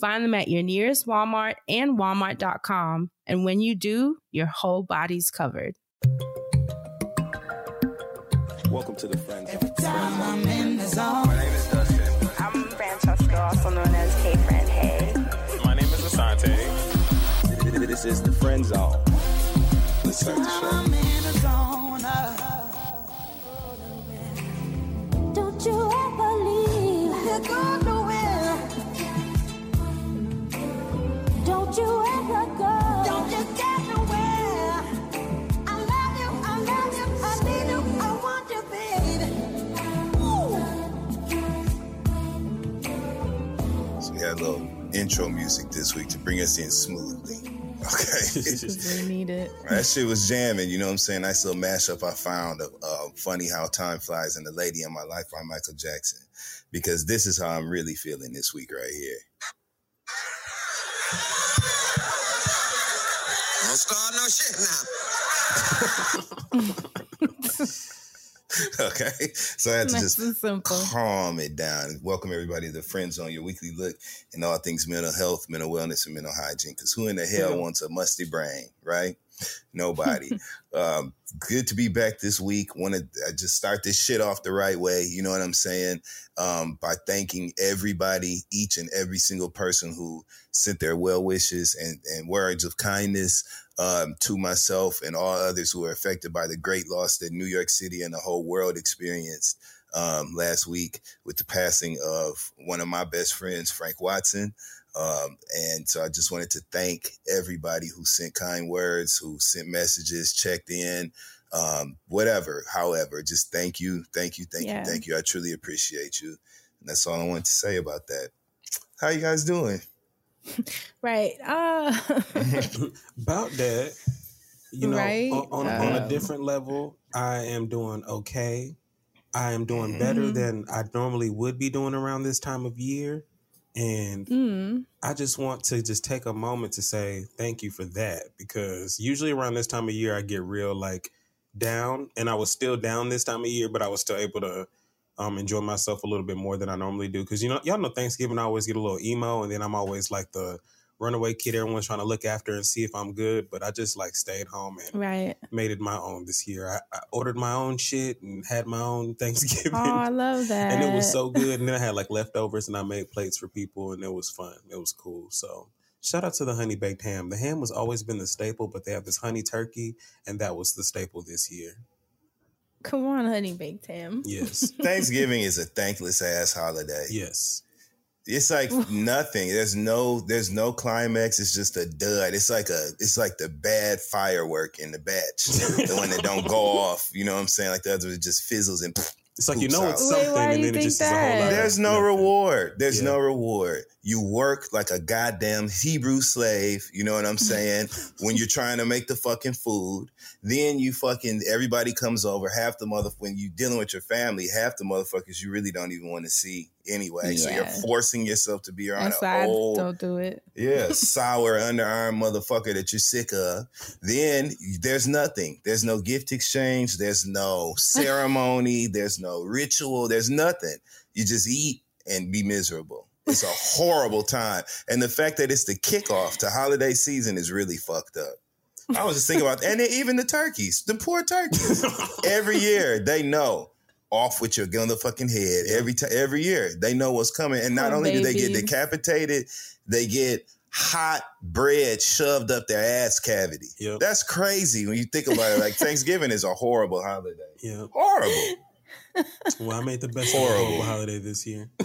Find them at your nearest Walmart and walmart.com. And when you do, your whole body's covered. Welcome to the Friends Every time I'm in the zone. My name is Dustin. I'm Francesca, also known as Hey Fran Hey. My name is Asante. This is the Friend Zone. Let's start the show. I'm in the zone. Uh. Don't you ever leave. Intro music this week to bring us in smoothly. Okay. Just really need it. that shit was jamming, you know what I'm saying? Nice little mashup I found of uh, Funny How Time Flies and The Lady in My Life by Michael Jackson. Because this is how I'm really feeling this week right here. Don't start no shit now. okay. So I had to Nice just and calm it down. Welcome everybody to the Friend Zone your weekly look in all things mental health, mental wellness, and mental hygiene. Because who in the hell wants a musty brain, right? Nobody. um, good to be back this week. Want to uh, just start this shit off the right way. You know what I'm saying? Um, by thanking everybody, each and every single person who sent their well wishes and, and words of kindness um, to myself and all others who were affected by the great loss that New York City and the whole world experienced um, last week with the passing of one of my best friends, Frank Watson. Um, and so I just wanted to thank everybody who sent kind words, who sent messages, checked in, um, whatever, however, just thank you, thank you, thank Yeah. you, thank you. I truly appreciate you. And that's all I wanted to say about that. How you guys doing? Right. Uh, About that, you know, Right? on, on, on a Um, different level, I am doing okay. I am doing better Mhm. than I normally would be doing around this time of year. And mm, I just want to just take a moment to say thank you for that because usually around this time of year I get real like down and I was still down this time of year, but I was still able to um, enjoy myself a little bit more than I normally do. Cause you know, y'all know Thanksgiving I always get a little emo and then I'm always like the runaway kid everyone's trying to look after and see if I'm good. But I just like stayed home and right. made it my own this year. I, I ordered my own shit and had my own Thanksgiving. Oh, I love that. and it was so good. And then I had like leftovers, and I made plates for people, and it was fun. It was cool. So shout out to the honey baked ham. The ham was always been the staple, but they have this honey turkey, and that was the staple this year. Come on, honey baked ham. Yes, Thanksgiving is a thankless ass holiday. yes, It's like nothing. There's no there's no climax. It's just a dud. It's like a it's like the bad firework in the batch. the one that don't go off. You know what I'm saying? Like the other one just fizzles and it's like you know it's something, why do and then it just is a whole lot. that? of There's no nothing. reward. There's Yeah. no reward. You work like a goddamn Hebrew slave. You know what I'm saying? when you're trying to make the fucking food, then you fucking everybody comes over. Half the mother when you dealing with your family, half the motherfuckers you really don't even want to see anyway. So you're forcing yourself to be around an old, don't do it. yeah, sour underarm motherfucker that you're sick of. Then there's nothing. There's no gift exchange. There's no ceremony. there's no ritual. There's nothing. You just eat and be miserable. It's a horrible time. And the fact that it's the kickoff to holiday season is really fucked up. I was just thinking about, and then even the turkeys, the poor turkeys. every year they know off with your gun the fucking head. Every time, every year they know what's coming, and not Poor only do they get decapitated, they get hot bread shoved up their ass cavity. Yep. That's crazy when you think about it. Like Thanksgiving is a horrible holiday. Yeah. Horrible. Well, I made the best of Horrible. holiday this year.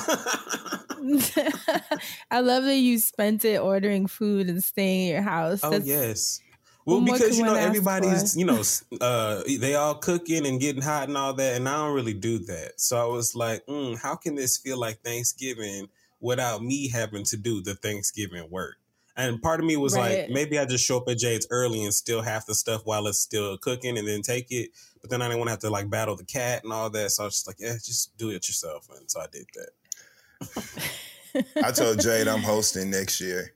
I love that you spent it ordering food and staying at your house. oh yes. Well, what because you know everybody's for? you know uh they all cooking and getting hot and all that, and I don't really do that. So I was like, mm, how can this feel like Thanksgiving without me having to do the Thanksgiving work? And part of me was Right. like, maybe I just show up at Jade's early and still half the stuff while it's still cooking and then take it. But then I didn't want to have to like battle the cat and all that. So I was just like, yeah, just do it yourself. And so I did that. I told Jade I'm hosting next year.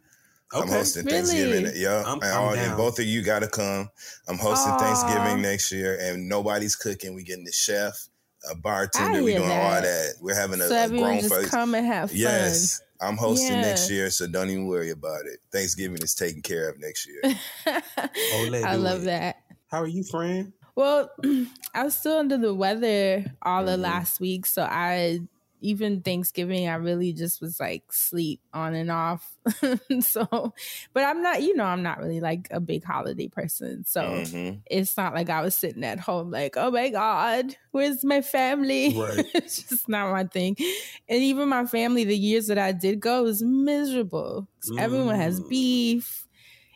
I'm Okay. hosting Really? Thanksgiving. Yeah, I'm- and, I'm all, and both of you got to come. I'm hosting Aw. Thanksgiving next year, and nobody's cooking. We getting the chef, a bartender. We hear doing all that. that. We're having a, so a grown just folks. come and have fun. Yes, I'm hosting next year, so don't even worry about it. Thanksgiving is taken care of next year. Ole, I love it. that. How are you, friend? Well, I was still under the weather all of Mhm. last week, so I even Thanksgiving I really just was like sleep on and off. so, but I'm not, you know, I'm not really like a big holiday person. So, Mhm. it's not like I was sitting at home like, "Oh my god, where's my family?" Right. it's just not my thing. And even my family the years that I did go was miserable. 'Cause Everyone has Mm. beef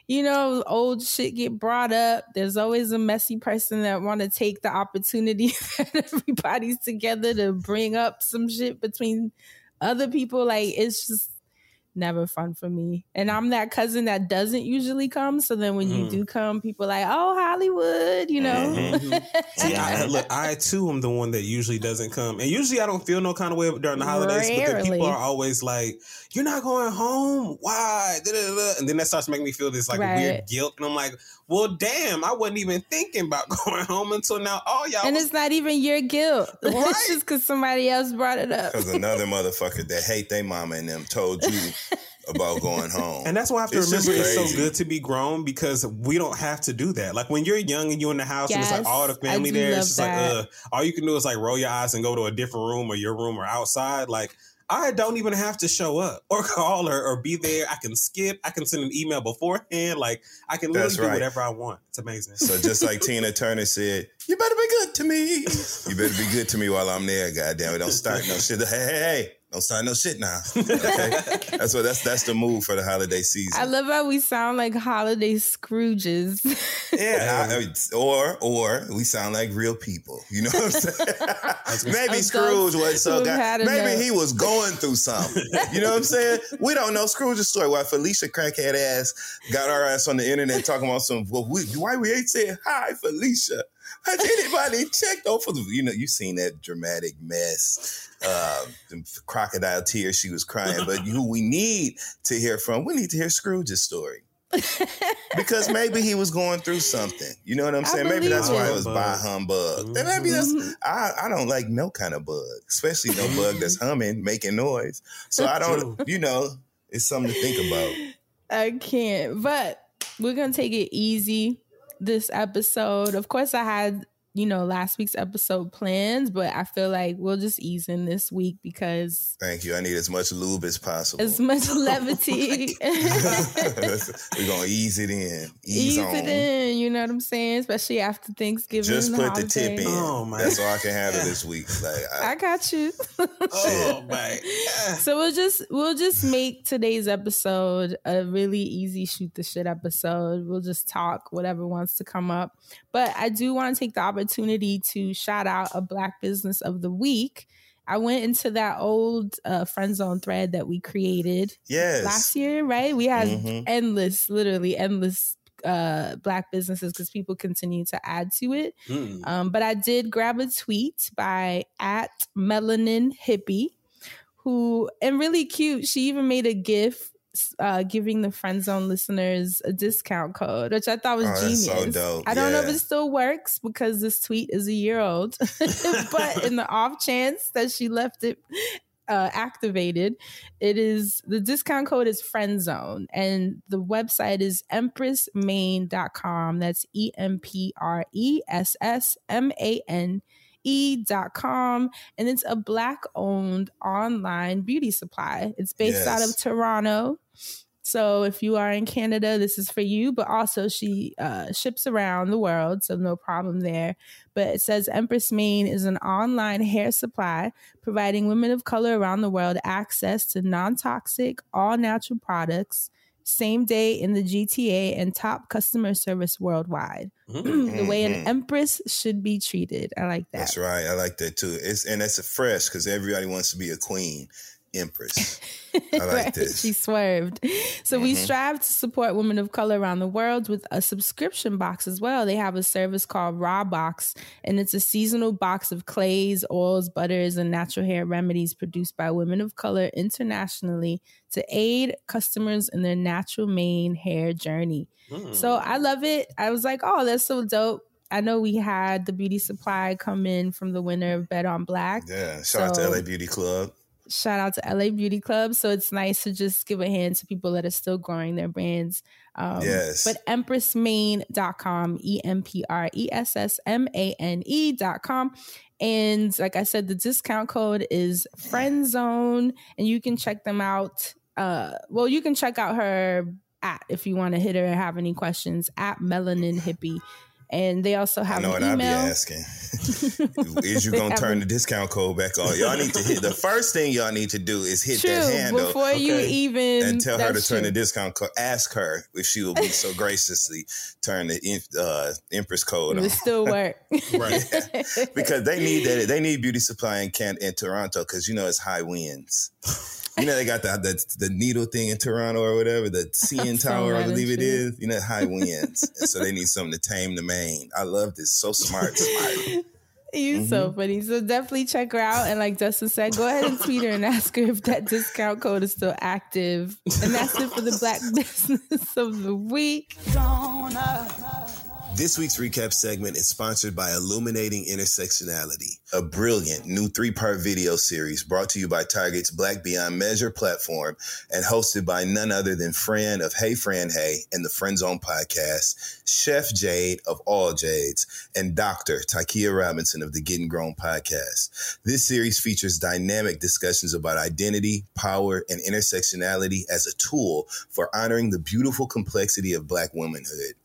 you know, old shit get brought up. There's always a messy person that want to take the opportunity that everybody's together to bring up some shit between other people. Like it's just never fun for me. And I'm that cousin that doesn't usually come. So then when you Mm. do come, people like, oh Hollywood, you know. Mhm. See, I, look, I too am the one that usually doesn't come, and usually I don't feel no kind of way during the holidays. But then people are always like, "You're not going home? Why?" Da-da-da-da. And then that starts making me feel this like Right. weird guilt, and I'm like, "Well, damn, I wasn't even thinking about going home until now." All y'all, and was- it's not even your guilt. Right. it's just because somebody else brought it up. Because another motherfucker that hate their mama and them told you about going home. And that's why I have to It's remember it's so good to be grown because we don't have to do that. Like when you're young and you're in the house and it's like all the family there, it's just that. like, uh, all you can do is like roll your eyes and go to a different room or your room or outside. Like I don't even have to show up or call her or be there. I can skip. I can send an email beforehand. Like I can literally That's do whatever I want. It's amazing. So just like Tina Turner said, you better be good to me. You better be good to me while I'm there. Goddamn it! Don't start no shit. Hey, hey, hey! Don't sign no shit now. Okay, that's what that's that's the move for the holiday season. I love how we sound like holiday Scrooges. yeah, I- I- or or we sound like real people. You know what I'm saying? maybe Adults Scrooge was so who've god. had Maybe enough. he was going through something. You know what I'm saying? We don't know Scrooge's story. Why Felicia crackhead ass got our ass on the internet talking about some. Well, we, why we ain't saying hi, Felicia? Has anybody checked off over the? You know, you've seen that dramatic mess. Uh, the crocodile tears she was crying. But who we need to hear from? We need to hear Scrooge's story because maybe he was going through something. You know what I'm saying? Maybe believe that's why it. it was by humbug. And maybe that's I, I don't like no kind of bug, especially no bug that's humming, making noise. So I don't, True. you know, it's something to think about. I can't. But we're gonna take it easy this episode. Of course, I had you know last week's episode plans, but I feel like we'll just ease in this week because Thank you. I need as much lube as possible. as much oh levity. We're gonna ease it in, ease, Ease on. it in, you know what I'm saying? Especially after Thanksgiving. Just and put the tip in. Oh, my That's all I can handle this week. Like I, I got you. oh my. so we'll just we'll just make today's episode a really easy shoot the shit episode. We'll just talk whatever wants to come up. But I do want to take the opportunity to shout out a black business of the week. I went into that old uh, friend zone thread that we created yes. last year, right? We had Mhm. endless, literally endless uh black businesses because people continue to add to it. Mm. Um, but I did grab a tweet by at Melanin Hippie, who and really cute. She even made a GIF uh, giving the friend zone listeners a discount code, which I thought was Oh, genius. so. I don't know if it still works because this tweet is a year old, but in the off chance that she left it uh, activated, it is the discount code is friend zone and the website is empressmane.com. That's E M P R E S S M A N e.com and it's a black owned online beauty supply. It's based out of Toronto. So if you are in Canada, this is for you. But also, she uh, ships around the world, so no problem there. But it says Empress Mane is an online hair supply providing women of color around the world access to non toxic, all natural products. Same day in the GTA and top customer service worldwide. Mm. the way an mm-hmm. empress should be treated. I like that. That's right. I like that too. It's and that's a fresh because everybody wants to be a queen, empress. I like Right, this. She swerved. So we Mhm. strive to support women of color around the world with a subscription box as well. They have a service called Raw Box, and it's a seasonal box of clays, oils, butters, and natural hair remedies produced by women of color internationally to aid customers in their natural mane hair journey. Mm. So I love it. I was like, oh, that's so dope. I know we had the beauty supply come in from the winner of Bet on Black Yeah. Shout out to LA Beauty Club. Shout out to LA Beauty Club. So it's nice to just give a hand to people that are still growing their brands. Um, Yes. But empressmane.com, E M P R E S S M A N E.com. And like I said, the discount code is Friend Zone, and you can check them out. Uh, well, you can check out her at if you want to hit her and have any questions at Melanin Hippie. And they also I have know an what I'd be asking. is you gonna turn the discount code back on? Y'all need to hit the first thing y'all need to do is hit True. that handle Before you even and tell her to that's turn true. the discount code. Ask her if she will be so graciously turn the em- uh, Empress code It on. still work. Right. because they need that. They need beauty supply in Can in Toronto because you know it's high winds. You know they got the, the the needle thing in Toronto or whatever the CN Tower I believe it is. you. know high winds, and so they need something to tame the mane. I love this. So smart, smart. You Mm-hmm. so funny. So definitely check her out. And like Dustin said, go ahead and tweet her and ask her if that discount code is still active. And that's it for the Black Business of the Week. This week's recap segment is sponsored by Illuminating Intersectionality, a brilliant new three part video series brought to you by Target's Black Beyond Measure platform and hosted by none other than Fran of Hey Fran Hey and the Friend Zone podcast, Chef Jade of All Jades, and Dr. Tykeia Robinson of the Getting Grown podcast. This series features dynamic discussions about identity, power, and intersectionality as a tool for honoring the beautiful complexity of Black womanhood.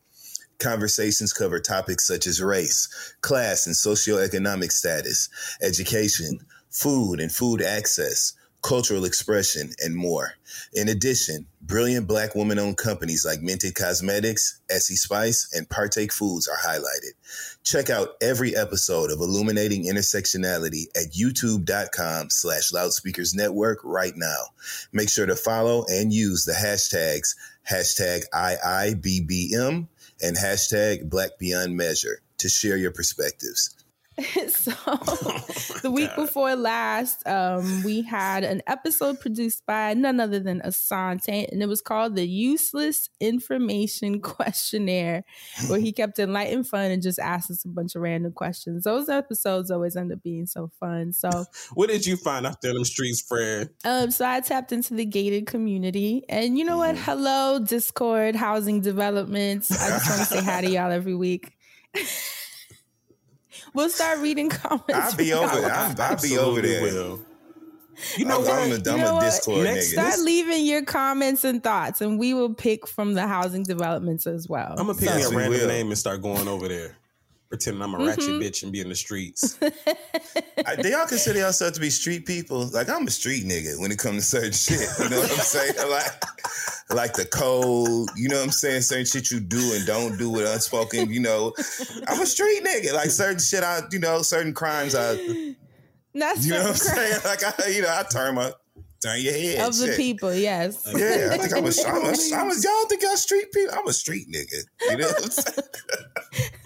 Conversations cover topics such as race, class and socioeconomic status, education, food and food access, cultural expression, and more. In addition, brilliant black woman owned companies like Minted Cosmetics, Essie Spice, and Partake Foods are highlighted. Check out every episode of Illuminating Intersectionality at youtube.com slash loudspeakers network right now. Make sure to follow and use the hashtags hashtag IIBBM and hashtag Black Beyond Measure to share your perspectives. so the week before last, um, we had an episode produced by none other than Asante, and it was called the Useless Information Questionnaire, where he kept it light and fun and just asked us a bunch of random questions. Those episodes always end up being so fun. So What did you find out there in them streets, Fred? Um, so I tapped into the gated community, and you know what? Hello, Discord housing developments. I just want to say hi to y'all every week. We'll start reading comments. I'll be over there. I'll, I'll be over there. will. You know I'm, what? I'm a, I'm You know a what? Discord Next nigga. Start This- leaving your comments and thoughts, and we will pick from the housing developments as well. I'm gonna pick Yes, me a random will. name and start going over there, pretending I'm a Mm-hmm. ratchet bitch and be in the streets. I, do y'all consider yourself to be street people? Like I'm a street nigga when it comes to certain shit. You know what I'm saying? Like, like the code. You know what I'm saying? Certain shit you do and don't do with unspoken. You know, I'm a street nigga. Like certain shit, I you know certain crimes. I That's you know what I'm certain saying? Like I you know I turn my turn your head. of the shit. people. Yes. Yeah, I think I'm a, I'm a, I'm a, y'all think y'all street people? I'm a street nigga. You know what I'm saying?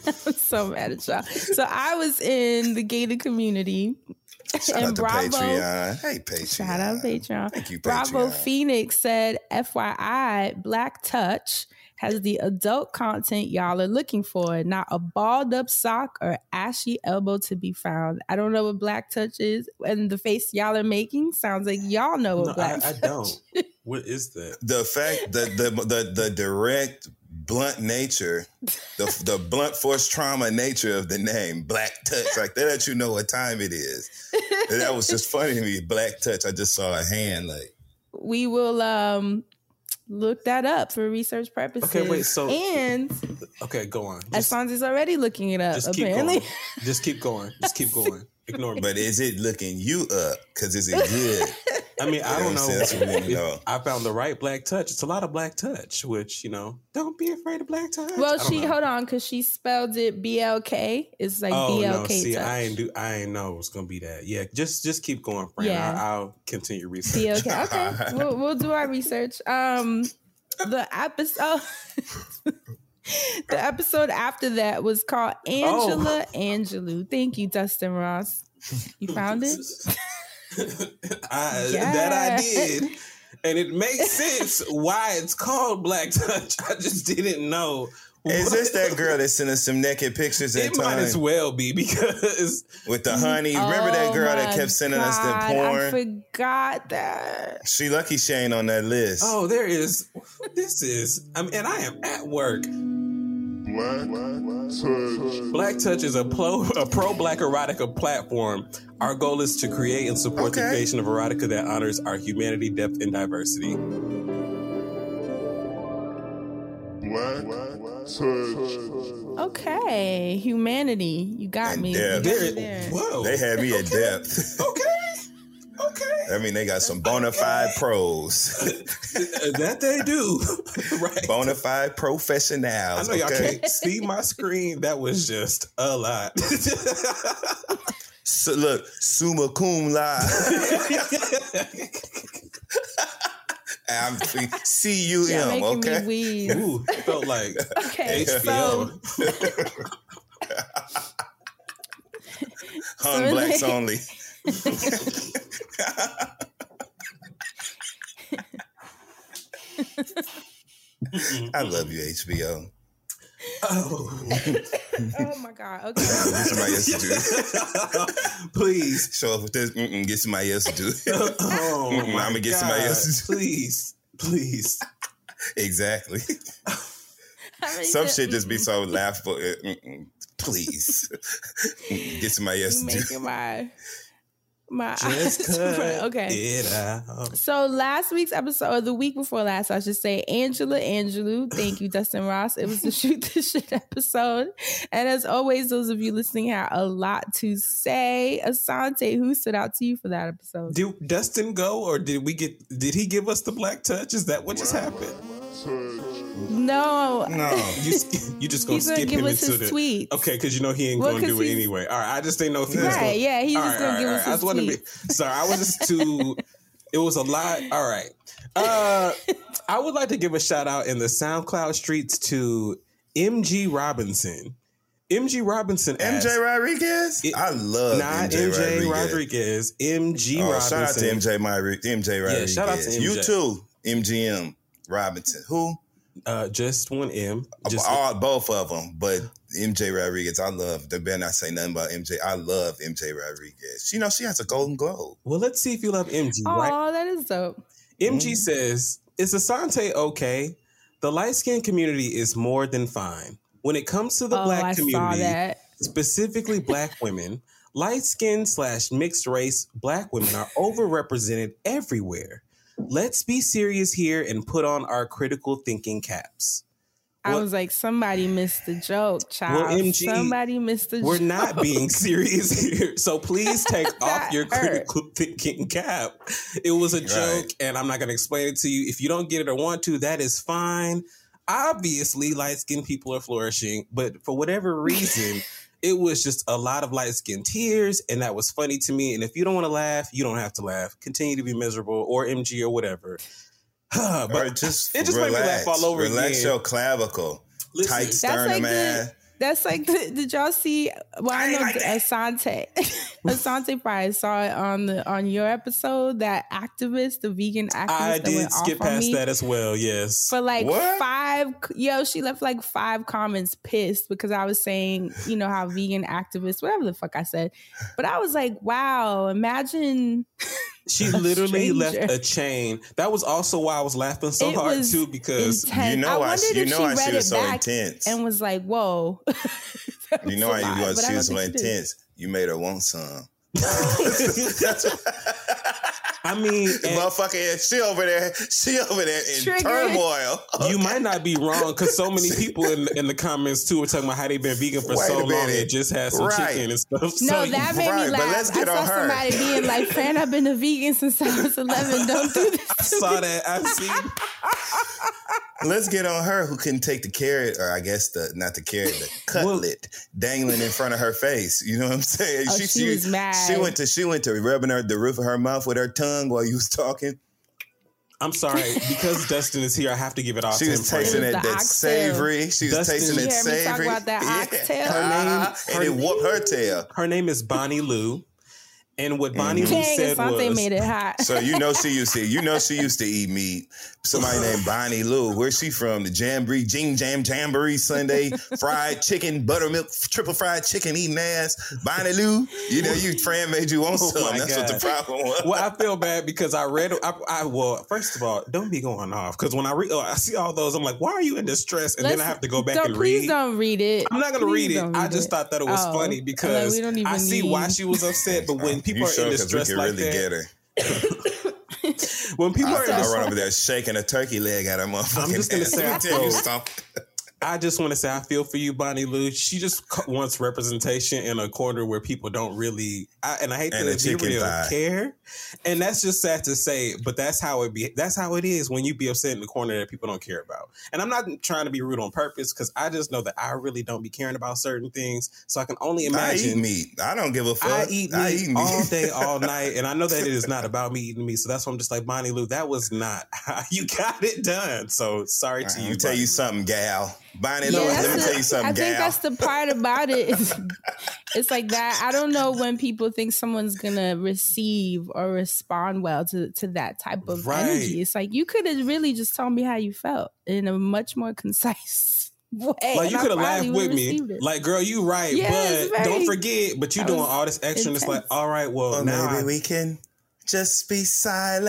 I'm so mad at y'all. So I was in the gated community. Shout and Bravo. Patreon. Hey, Patreon. Shout out Patreon. Thank you, Patreon. Bravo Phoenix said, FYI, Black Touch has the adult content y'all are looking for, not a balled up sock or ashy elbow to be found. I don't know what Black Touch is, and the face y'all are making sounds like y'all know what no, I, Black I Touch don't. What is that? the fact that the, the the direct blunt nature the the blunt force trauma nature of the name black touch like that let you know what time it is And that was just funny to me black touch i just saw a hand like we will um look that up for research purposes. Okay, wait, so- and Okay, go on. Just, Asante's already looking it up. just keep apparently, going. Just keep going. Just keep going. Ignore me. But is it looking you up? Because is it good? I mean, I don't know. saying? That's what we wanna if. I found the right black touch. It's a lot of black touch, which you know, don't be afraid of black touch. Well, she know. hold on because she spelled it B L K. It's like BLK. Oh B no! See, touch. I ain't do. I ain't know it's gonna be that. Yeah, just just keep going, friend. Yeah. I'll, I'll continue research. B L K. Okay, we'll, we'll do our research. Um, the episode. The episode after that was called Oh. Angela Angelou. Thank you, Dustin Ross. You found it? I, Yeah. That I did, and it makes sense why it's called black touch. I just didn't know. Is this that girl that sent us some naked pictures at It might as well be because with the honey? Remember that Oh girl that oh kept sending us the God, I porn? forgot that. She lucky she ain't on that list. oh, there is. This is. I mean, and I am at work. Black Touch is a pro a pro black erotica platform. Our goal is to create and support the creation of erotica that honors our humanity, depth, and diversity. Black Touch. Okay, humanity. You got And me. Depth. There, there. whoa. They had me at depth. okay. Okay. I mean, they got some bona fide pros, that they do. right. bona fide I know y'all okay? can't see my screen. That was just a lot. So, look, summa cum laude. I'm C U You're M. making Okay. me. Ooh, it felt like Okay, HBO. so Hung So blacks they- only. I love you, HBO. oh. oh my god. Okay. Get somebody else to do it. Please. Show up with this. Mm-mm, get somebody else to do it. Oh, Mm-mm, my I'ma get God. somebody else to do Please. Please. exactly. I mean, Some the- shit just be so laughable. Uh, mm-mm, Please get somebody else You to do it. making my my Just eyes cut okay. it out. So last week's episode, or the week before last, I should say, Angela Angelou. Thank you, Dustin Ross. It was the shoot this shit episode, and as always, those of you listening had a lot to say. Asante, who stood out to you for that episode? Did Dustin go or did we get did he give us the black touch? Is that what just happened? No, No. You you just gonna he's gonna skip give him us into his the tweets. Okay, because you know he ain't Well, gonna do it anyway. All right, I just didn't know if he was Right, gonna yeah, he's All just gonna give us I his just wanna be sorry, I was just too it was a lot. All right. Uh I would like to give a shout out in the SoundCloud streets to MG Robinson. MG Robinson asked, MJ Rodriguez? It- I love not MJ, MJ Rodriguez. Rodriguez. MG Oh, Robinson. shout out to MJ, my, MJ Rodriguez. shout out to You too, MGM Robinson. Who? Uh, just one M. Just All, both of them, but MJ Rodriguez. I love. They better not say nothing about MJ. I love MJ Rodriguez. You know, she has a Golden Globe. well, let's see if you love MG, right? Oh, that is dope. MG says, Is Asante okay? The light skinned community is more than fine. When it comes to the oh, black I community, specifically black women, light skinned slash mixed race black women are overrepresented everywhere. Let's be serious here and put on our critical thinking caps. I Well- was like, somebody missed the joke, child. Well, MG, somebody missed the We're joke. not being serious here. So please take off your hurt. critical thinking cap. It was a joke, and I'm not going to explain it to you. If you don't get it or want to, that is fine. Obviously, light skinned people are flourishing, but for whatever reason, it was just a lot of light skinned tears, and that was funny to me. And if you don't want to laugh, you don't have to laugh. Continue to be miserable or MG or whatever. but or just it just made me relax. laugh all over Relax again. your clavicle. Listen, Tight That's sternum, like man. the, that's like the, did y'all see well I know Asante Asante probably saw it on the on your episode that activist the vegan activist I did skip past me that as well. Yes. for like What? five yo she left like five comments pissed because I was saying you know how vegan activists whatever the fuck I said but I was like wow imagine She a literally left a chain. That was also why I was laughing so It hard too because intense. You know I why wondered she- you if know she why she read was it so intense. and was like whoa That You know was why you was but I she was so think did. intense. You made her want some. I I mean, motherfucker, she over there, she over there in Triggered. turmoil. you might not be wrong because so many people in, in the comments too were talking about how they've been vegan for Wait so long minute. and just had some Right. chicken and stuff. No, so that made right, me but laugh. let's get I saw on her. somebody being like, "Fran, I've been a vegan since I was 11. Don't do this." I saw that. I see. Let's get on her who couldn't take the carrot, or I guess the not the carrot, the cutlet dangling in front of her face. You know what I'm saying? Oh, she was mad. She went to she went to rubbing her the roof of her mouth with her tongue while you was talking. I'm sorry because Dustin is here. I have to give it off. She to was him. for tasting It was that, that oxtail. savory. She was Dustin- tasting You that hear me talk savory. about that oxtail? Her name- uh-huh. and it whooped her tail. Her name is Bonnie Lou, and what Bonnie Lou Dang, said Asante was, made it hot. So you know she used to you know she used to eat meat. Somebody named Bonnie Lou. Where's she from? The Jamboree, Jing Jam Jamboree Sunday, fried chicken, buttermilk, triple fried chicken eating ass. Bonnie Lou. You know you Fran made you want Oh some. my That's what the problem was. well, I feel bad because I read. I, I well, first of all, don't be going off because when I read, oh, I see all those, I'm like, why are you in distress? And then Let's- I have to go back don't, and please read. don't read it. I'm not gonna Please read it. don't I just it. thought that it was Oh. funny I'm like, because we don't even I see why she was upset. But when people you are sure? in 'Cause we distress like really that, get her. when people I are in saw her distress, run over there shaking a turkey leg at her motherfucking I'm just gonna ass. say, I tell you told- something. I just want to say I feel for you, Bonnie Lou. She just wants representation in a corner where people don't really, I, and I hate And to be real, care. And that's just sad to say, but that's how it be. That's how it is when you be upset in the corner that people don't care about. And I'm not trying to be rude on purpose because I just know that I really don't be caring about certain things. So I can only I imagine. eat meat. I don't give a fuck. I eat meat eat all day, all night, and I know that it is not about me eating meat. So that's why I'm just like Bonnie Lou. That was not how you got it done. So sorry to you. me tell you something, gal. Bonnie Yeah, Lou, let me the- tell you something, I think that's the part about it. It's, it's like that. I don't know when people think someone's gonna receive or respond well to to that type of Right. energy. It's like you could have really just told me how you felt in a much more concise way. Like you could have laughed with me. it. Like, girl, you right. Yes, but very- don't forget, but you doing was all this extra and it's like, all right, well, Or now maybe I- we can just be silent.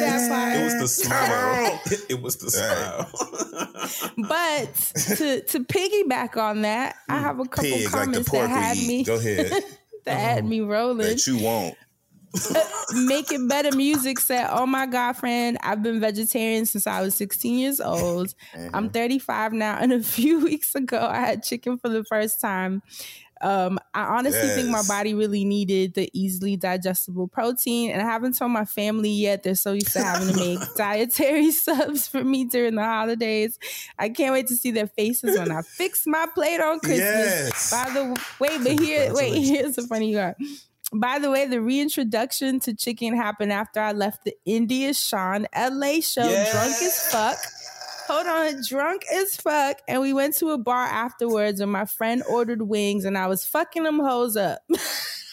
That part. it was the smile. it was the Right. smile. But to to piggyback on that, I have a couple Pig comments pork that had me Go ahead. that had me rolling. that you won't. Make It Better Music said, Oh my God, friend, I've been vegetarian since I was 16 years old. Mm-hmm. I'm 35 now. And a few weeks ago, I had chicken for the first time. Um, I honestly think my body really needed the easily digestible protein, and I haven't told my family yet. They're so used to having to make dietary subs for me during the holidays. I can't wait to see their faces when I fix my plate on Christmas. Yes. By the wait, but here, wait, here's the funny part. By the way, the reintroduction to chicken happened after I left the India Shawn LA show, Yeah. drunk as fuck. Hold on, drunk as fuck. And we went to a bar afterwards and my friend ordered wings and I was fucking them hoes up.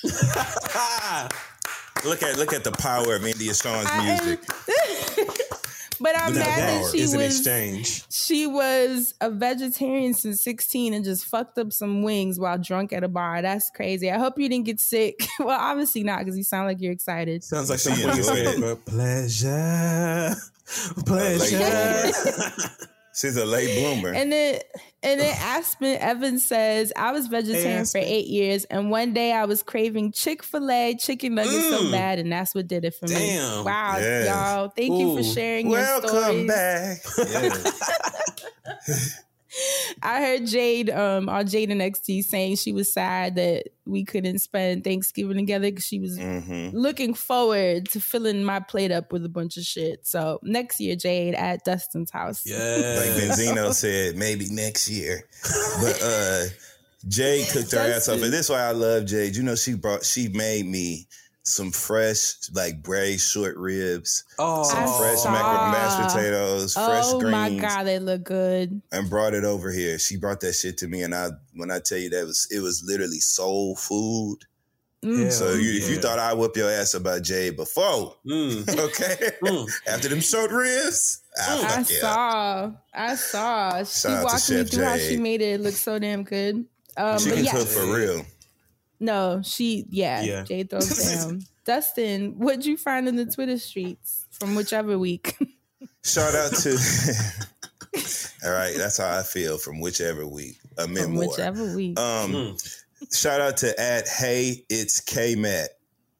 Look at look at the power of India Shawn's music. but I'm Now mad that that she is an was exchange. she was a vegetarian since 16 and just fucked up some wings while drunk at a bar. That's crazy. I hope you didn't get sick. well, obviously not because you sound like you're excited. Sounds like She someone enjoyed said, it. but pleasure, pleasure. She's a late bloomer. And then and then Aspen Evans says, I was vegetarian for eight years, and one day I was craving Chick-fil-A chicken nuggets so Mm. bad, and that's what did it for me. Wow, Yes. y'all. Thank you for Ooh. sharing your Welcome back. Yeah. I heard Jade um on Jade and XT saying she was sad that we couldn't spend Thanksgiving together because she was hmm looking forward to filling my plate up with a bunch of shit. So next year, Jade at Dustin's house. Yeah, Like Benzino said, maybe next year. But uh Jade cooked her ass off. And this is why I love Jade. You know, she brought she made me some fresh, like braised short ribs, Oh, some I fresh saw. mac- mashed potatoes, fresh greens. Oh my god, they look good. and brought it over here. She brought that shit to me, and I when I tell you that was it was literally soul food. Mm. So you, if you thought I whoop your ass about Jay before, Mm. okay, Mm. after them short ribs, I I fuck yeah. saw. I saw. She Shout out to walked me Chef through how she made it look so damn good. Um, She but can yeah, cook for real. No, she yeah, Yeah. Jade throws down. Dustin, what'd you find in the Twitter streets from whichever week? Shout out to. All right, that's how I feel from whichever week. A from memoir. whichever week. Um, Mm. shout out to at Hey It's K Matt.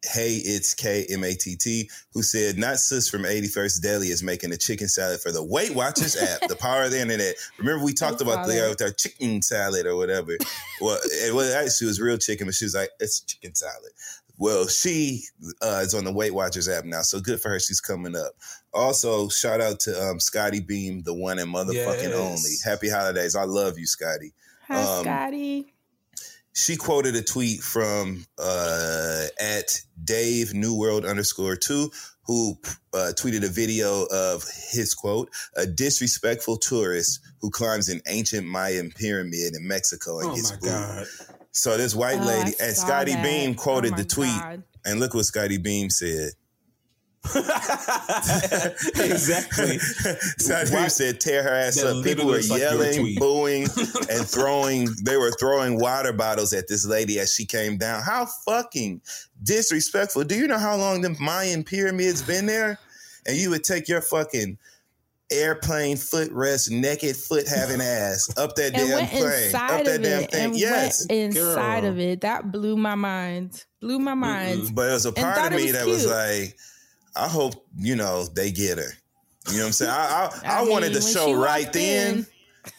Hey, it's K M A T T, who said, Not sis from 81st Deli is making a chicken salad for the Weight Watchers app, the power of the internet. Remember, we talked about the that. with our chicken salad or whatever. well, it was actually it was real chicken, but she was like, It's chicken salad. Well, she uh, is on the Weight Watchers app now, so good for her. She's coming up. Also, shout out to um, Scottie Beam, the one and motherfucking Yes. only. Happy holidays. I love you, Scottie. Hi, Um, Scottie. She quoted a tweet from uh, at Dave New World underscore two, who uh, tweeted a video of his quote: "A disrespectful tourist who climbs an ancient Mayan pyramid in Mexico and Oh gets my booed." God. So this white Oh, lady I and Scottie that. Beam quoted Oh the tweet, God. and look what Scottie Beam said. Exactly. Scottie Why- said, "Tear her ass That up." People were looks like yelling, booing, and throwing. They were throwing water bottles at this lady as she came down. How fucking disrespectful! Do you know how long the Mayan pyramids been there? And you would take your fucking airplane footrest, naked foot having ass up that And damn went plane, up that of damn it. thing. And Yes, inside Girl. of it. That blew my mind. Blew my mind. But it was a part of me was that was like, I hope, you know, they get her. You know what I'm saying? I I, I, I wanted mean, to show right then. in-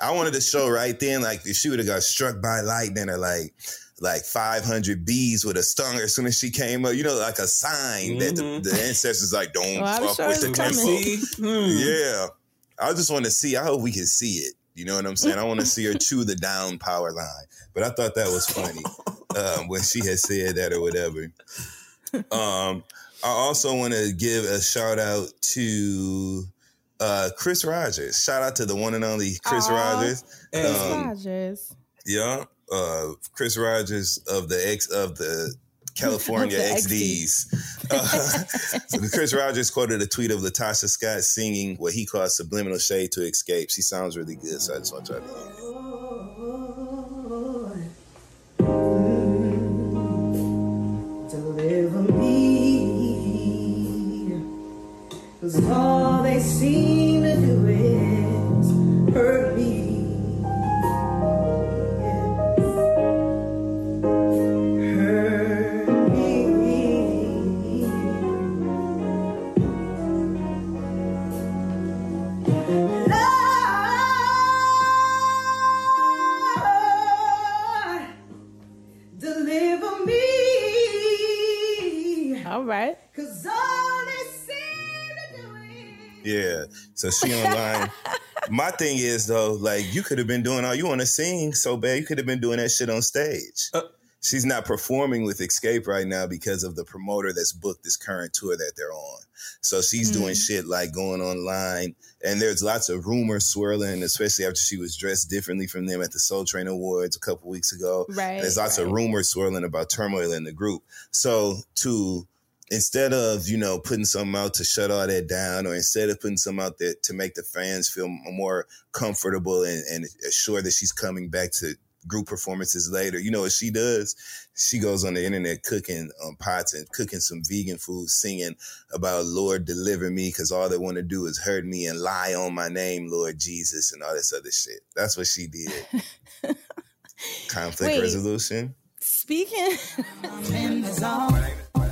I wanted to show right then, like if she would have got struck by lightning or like like 500 bees would have stung her as soon as she came up. You know, like a sign that the, the ancestors like, don't I'm fuck sure with the temple. coming. Hmm. Yeah. I just want to see. I hope we can see it. You know what I'm saying? I want to see her chew the down power line. But I thought that was funny um, when she had said that or whatever. Um, I also want to give a shout out to uh, Chris Rogers. Shout out to the one and only Chris Aw. Rogers. Hey, Um, Rogers. Yeah, uh, Chris Rogers of the ex of the California Of the XDs. Uh, so Chris Rogers quoted a tweet of LaTocha Scott singing what he calls subliminal shade to Xscape. She sounds really good, so I just want to try to. Thing is though, like you could have been doing all you want to sing so bad. You could have been doing that shit on stage. Uh. She's not performing with Xscape right now because of the promoter that's booked this current tour that they're on. So she's doing shit like going online, and there's lots of rumors swirling, especially after she was dressed differently from them at the Soul Train Awards a couple weeks ago. Right. There's lots of rumors swirling about turmoil in the group. So to instead of you know putting something out to shut all that down, or instead of putting something out there to make the fans feel more comfortable and, and assure that she's coming back to group performances later, you know what she does? She goes on the internet cooking um, pots and cooking some vegan food, singing about Lord deliver me because all they want to do is hurt me and lie on my name, Lord Jesus, and all this other shit. That's what she did. Conflict Wait. resolution. Speaking.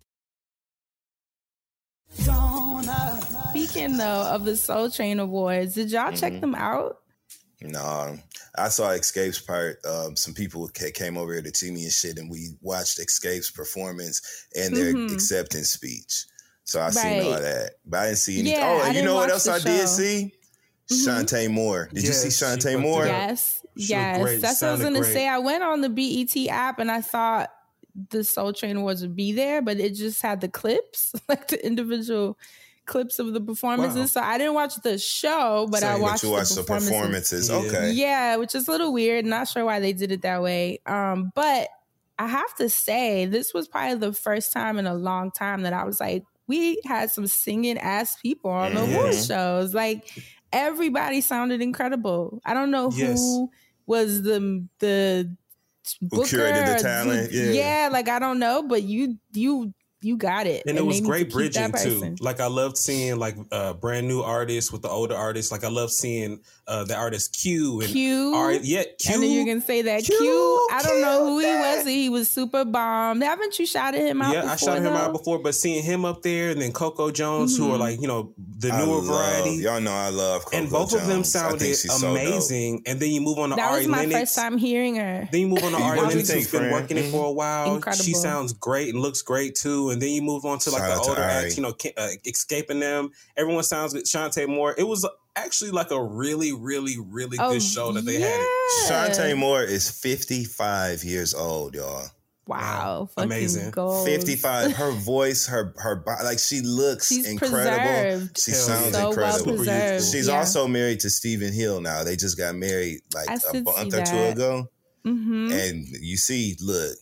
Speaking though of the Soul Train Awards, did y'all check Mm-hmm. them out? No, I saw Xscape's part. Um, some people ca- came over here to see me and shit, and we watched Xscape's performance and their Mhm. acceptance speech. So I seen all that, but I didn't see anything. Yeah, oh, and you know what else the I did show. see? Mhm. Chanté Moore. Did you see Yes, Chanté Moore? Yes, She yes. great. That's what I was gonna great. say. I went on the BET app and I thought the Soul Train Awards would be there, but it just had the clips, like the individual clips of the performances. Wow. So I didn't watch the show, but I watched, that you watched the the performances. performances. Yeah. Okay. Yeah, which is a little weird. Not sure why they did it that way. Um, but I have to say, this was probably the first time in a long time that I was like, we had some singing ass people on the Mhm. award shows. Like everybody sounded incredible. I don't know Yes. who was the the booker curated the talent? Yeah. yeah, like I don't know, but you you you got it, and it was great to bridging too. Like I loved seeing like uh, brand new artists with the older artists. Like I love seeing uh, the artist Q and Q. Ari- yeah, Q. And then you can say that Q. Q I don't know who he was. He was super bomb. Haven't you shouted him out? yeah, I before, shouted him out before, but seeing him up there and then Coco Jones, who are Mhm. like you know the I newer love- variety, Y'all know I love Coco and both of them Jones. Sounded think she's so amazing. and then you move on to That Ari was my Lennox. first time hearing her. Then you move on to You Ari what you Lennox, think, who's been friend? working it for a while. Incredible. She sounds great and looks great too. And then you move on to like Shout the older acts, you know, uh, escaping them. Everyone sounds good. Chanté Moore. It was actually like a really, really, really Oh, good show that they had. It. Chanté Moore is 55 years old, y'all. Wow, fucking Amazing. goals. 55. Her voice, her her body, like she looks She's incredible. preserved. She Hell sounds yeah. so well incredible. preserved. She's yeah. also married to Stephen Hill now. They just got married like I a month or two that. ago. Mhm. And you see, look,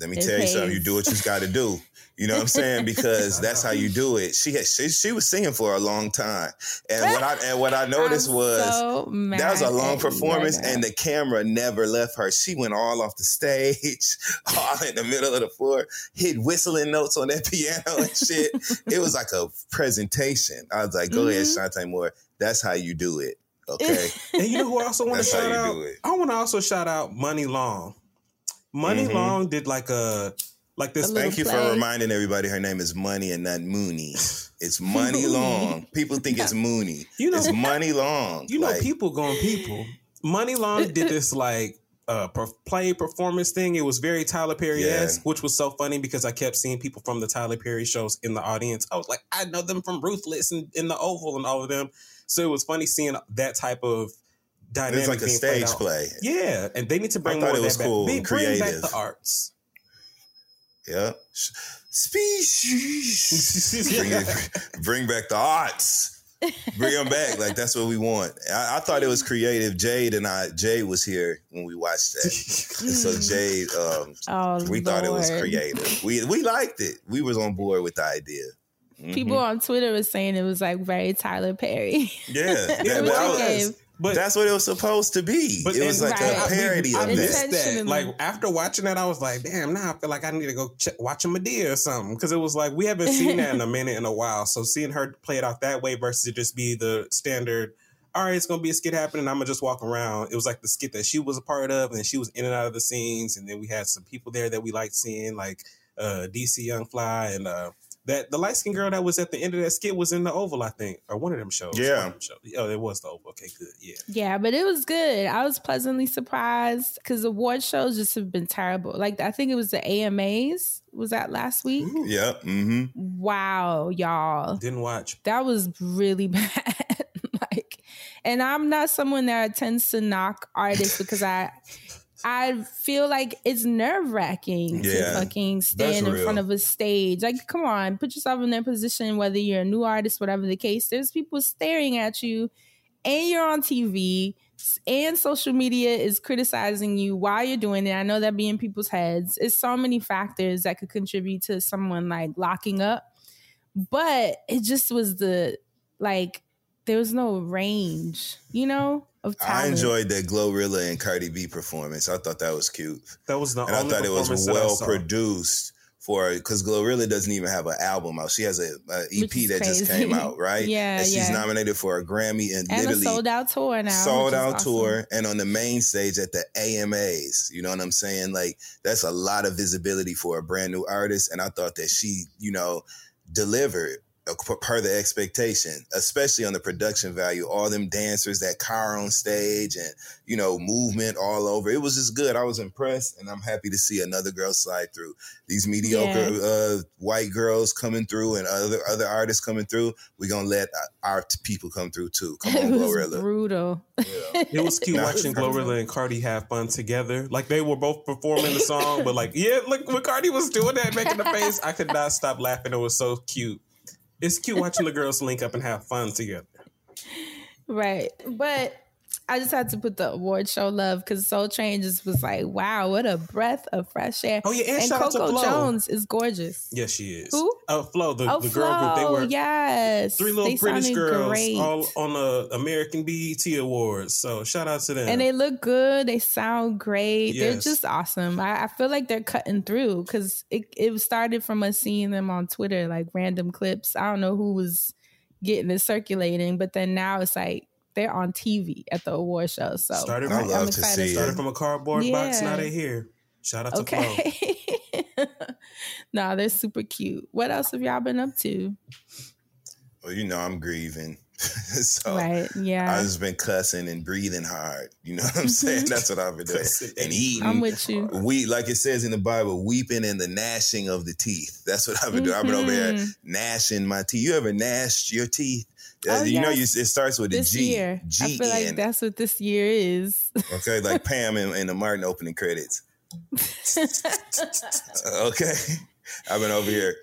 let me It tell you something. You do what you got to do. You know what I'm saying? Because that's how you do it. She had she, she was singing for a long time, and what I and what I noticed I'm was so that was a long performance, and the camera never left her. She went all off the stage, all in the middle of the floor, hit whistling notes on that piano and shit. it was like a presentation. I was like, "Go ahead, Mhm. Chanté Moore. That's how you do it." Okay, And you know who I also want to That's how shout you out? do it. I want to also shout out Muni Long. Money Mhm. Long did like a like this. A Thank you for reminding everybody her name is Money and not Mooney. It's Money Long. People think it's Mooney. You know- it's Muni Long. You know, Like, people going people. Muni Long did this like uh per- play performance thing. It was very Tyler Perry esque, Yeah. which was so funny because I kept seeing people from the Tyler Perry shows in the audience. I was like, I know them from Ruthless and in the Oval and all of them. So it was funny seeing that type of dynamic. It's like a stage play. Yeah, and they need to bring I thought more it was cool back. and Bring, bring back the arts. Yeah. Species. bring, it, bring back the arts. Bring them back. Like that's what we want. I, I thought it was creative. Jade and I, Jade was here when we watched that. so Jade, um, oh, we thought it was creative. We we liked it. We was on board with the idea. Mhm. People on Twitter was saying it was like very Tyler Perry. Yeah, Yeah, that- but I was- gave. But that's what it was supposed to be. But it was like Right. a parody I of didn't that. that. Like after watching that, I was like, "Damn!" Now I feel like I need to go ch- watch a Madea or something because it was like we haven't seen that in a minute in a while. So seeing her play it out that way versus it just be the standard. All right, it's gonna be a skit happening. I'm gonna just walk around. It was like the skit that she was a part of, and she was in and out of the scenes. And then we had some people there that we liked seeing, like uh, DC Young Fly and uh, that the light skinned girl that was at the end of that skit was in the Oval, I think, or one of them shows. Yeah. Them shows. Oh, it was the Oval. Okay, good. Yeah. Yeah, but it was good. I was pleasantly surprised because award shows just have been terrible. Like I think it was the AMAs. Was that last week? Yeah. Mm-hmm. Wow, y'all. Didn't watch. That was really bad. like, and I'm not someone that tends to knock artists because I I feel like it's nerve wracking to Yeah, fucking that's stand in real. front of a stage. Like, come on, put yourself in their position, whether you're a new artist, whatever the case. There's people staring at you and you're on TV and social media is criticizing you while you're doing it. I know that be in people's heads. It's so many factors that could contribute to someone like locking up. But it just was the like there was no range, you know, of talent. I enjoyed that Glorilla and Cardi B performance. I thought that was cute. That was the and I thought it was performance that I well produced for because Glorilla doesn't even have an album out. She has a, a EP Which is that just came out, right? Yeah, and she's yeah. nominated for a Grammy and, and a literally sold out tour now. sold out awesome. tour and on the main stage at the AMAs. You know what I'm saying? Like that's a lot of visibility for a brand new artist. And I thought that she, you know, delivered. Per the expectation, especially on the production value. All them dancers, that car on stage, and you know, movement all over. It was just good. I was impressed, and I'm happy to see another girl slide through. These mediocre uh, white girls coming through, and other other artists coming through. We're gonna let our people come through too. Come on, it was Glorilla. brutal. It was cute Nah. watching Glorilla and Cardi have fun together. Like they were both performing the song, but like, yeah, look when Cardi was doing that, making the face, I could not stop laughing. It was so cute. It's cute watching the girls link up and have fun together. Right. But I just had to put the award show love because Soul Train just was like, wow, what a breath of fresh air. Oh, yeah, and and shout out to Coco Jones is gorgeous. Yes, she is. Who? Uh, Flo, the, oh, the girl group. They Flo, were yes. three little They British girls great. all on the American BET Awards. So shout out to them. And they look good. They sound great. They're just awesome. I, I feel like they're cutting through because it, it started from us seeing them on Twitter, like random clips. I don't know who was getting it circulating, but then now it's like they're on TV at the award show. So started I from, love to see started from a cardboard box. Now Yeah. they here. Shout out to Flo. Okay. nah, they're super cute. What else have y'all been up to? Well, you know, I'm grieving. so right. Yeah. I've just been cussing and breathing hard. You know what I'm saying? That's what I've been doing. And and eating. I'm with you. We like it says in the Bible, weeping and the gnashing of the teeth. That's what I've been doing. I've been over here Mhm. gnashing my teeth. You ever gnashed your teeth? Uh, Oh, you know, you, it starts with a This G. year. I G feel like that's what this year is. Okay, like Pam and, in the Martin opening credits. Okay, I've been over here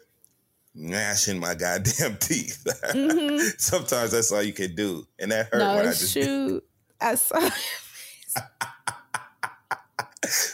gnashing my goddamn teeth. Mhm. Sometimes that's all you can do, and that hurt no, when I just true. I saw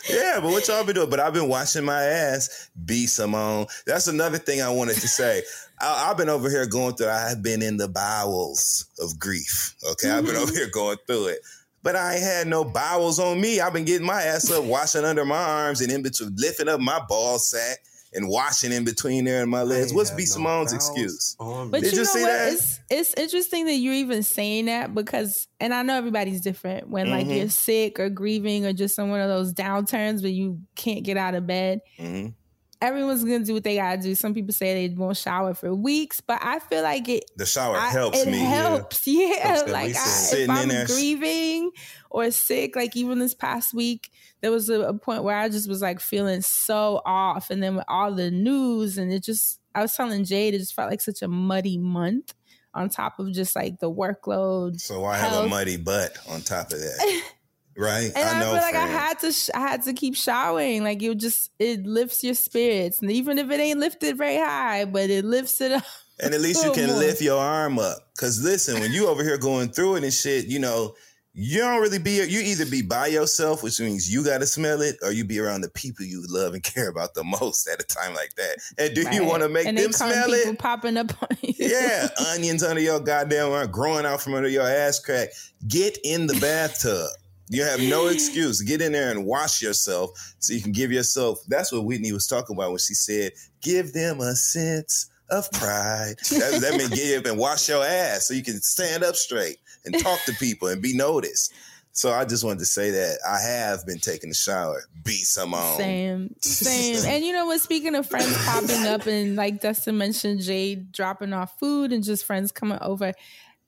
Yeah, but what y'all been doing? But I've been washing my ass. B Simone. That's another thing I wanted to say. I, I've been over here going through. I've been in the bowels of grief. Okay, I've been over mm-hmm. here going through it. But I ain't had no bowels on me. I've been getting my ass up, washing under my arms and in between, lifting up my ball sack and washing in between there and my legs. ain't What's had B no Simone's excuse? But. Did you you know see what? that? It's it's interesting that you're even saying that because, and I know everybody's different. When like Mhm. you're sick or grieving or just on one of those downturns where you can't get out of bed, Mhm. everyone's gonna do what they gotta do. Some people say they won't shower for weeks, but I feel like it. The shower I- helps it me. helps, yeah. Helps like I, if I'm there. grieving or sick, like even this past week, there was a, a point where I just was like feeling so off, and then with all the news, and it just, I was telling Jade, it just felt like such a muddy month on top of just like the workload. So I have a muddy butt on top of that. Right? And I, know, feel like I had to, sh- I had to keep showering. Like it just, it lifts your spirits, and even if it ain't lifted very high, but it lifts it up. And at least you can lift your arm up. Cause listen, when you over here going through it and shit, you know, you don't really be you either be by yourself, which means you gotta smell it, or you be around the people you love and care about the most at a time like that. And do you want to make and them smell it? popping up on you. Yeah, onions under your goddamn arm, growing out from under your ass crack. Get in the bathtub. You have no excuse. Get in there and wash yourself so you can give yourself. That's what Whitney was talking about when she said, "Give them a sense of pride." That, that means get up and wash your ass so you can stand up straight and talk to people and be noticed. So I just wanted to say that I have been taking a shower. B Simone. Same, same. and you know what? Speaking of friends popping up, and like Dustin mentioned, Jade dropping off food and just friends coming over.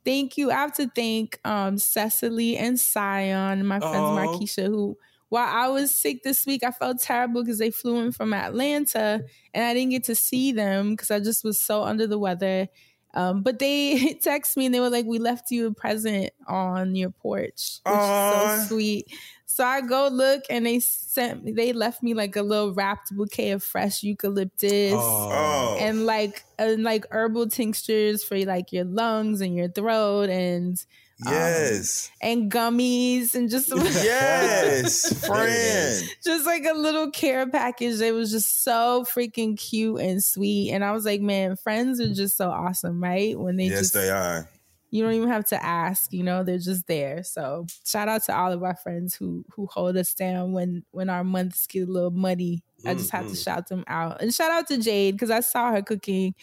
Thank you. I have to thank um, Cecily and Sion, my friends Aw. Markeisha, who while I was sick this week, I felt terrible because they flew in from Atlanta and I didn't get to see them because I just was so under the weather. Um, but they text me and they were like, "We left you a present on your porch, which Aw. is so sweet." So I go look and they sent me, they left me like a little wrapped bouquet of fresh eucalyptus Oh, and like and like herbal tinctures for like your lungs and your throat and yes, and gummies and just yes, friend. just like a little care package. It was just so freaking cute and sweet. And I was like, man, friends are just so awesome, right? When they yes, just they are. you don't even have to ask, you know, they're just there. So shout out to all of our friends who who hold us down when when our months get a little muddy. I just have to Mhm. shout them out. And shout out to Jade because I saw her cooking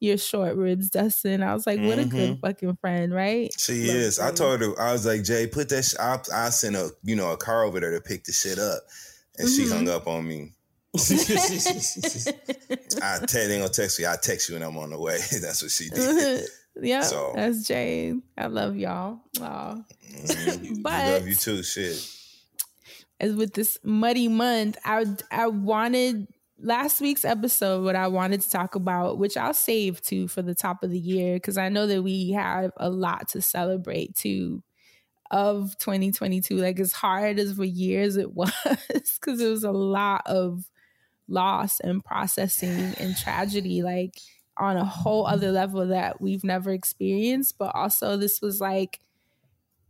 your short ribs, Dustin. I was like, what a good fucking friend, right? She Love is. I told her I was like, Jay, put that. Sh- I'll, I'll send a you know a car over there to pick the shit up, and she Mhm. hung up on me. I tell you, gonna text you. I text you when I'm on the way. That's what she did. yeah, So- that's Jane. I love y'all. Aw. Mhm. But- we love you too. Shit. as with this muddy month, I I wanted last week's episode what I wanted to talk about, which I'll save too for the top of the year because I know that we have a lot to celebrate too of 2022. Like as hard as for years it was, because it was a lot of loss and processing and tragedy, like on a whole other level that we've never experienced. But also, this was like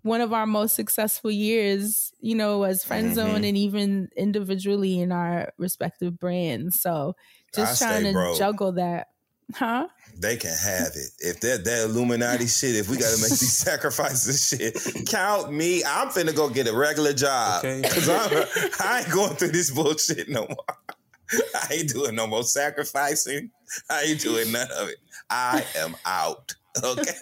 one of our most successful years, you know, as friend zone Mhm. and even individually in our respective brands. So just I trying to broke. juggle that. Huh? They can have it. If that that Illuminati shit, if we gotta make these sacrifices shit, count me. I'm finna go get a regular job. Okay. Cause I'm I ain't going through this bullshit no more. I ain't doing no more sacrificing. I ain't doing none of it. I am out. Okay.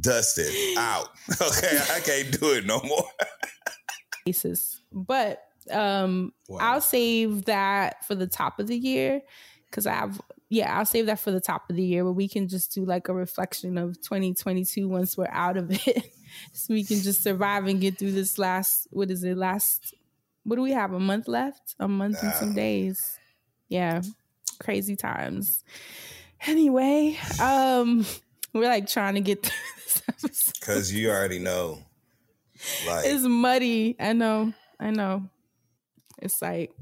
Dusted out. Okay. I can't do it no more. basis. But um Wow. I'll save that for the top of the year because I have yeah, I'll save that for the top of the year where we can just do like a reflection of 2022 once we're out of it. so we can just survive and get through this last what is it, last what do we have? A month left? A month and some days. Yeah. Crazy times. Anyway, um we're like trying to get through this episode. Cause you already know. Like It's muddy. I know. I know. It's like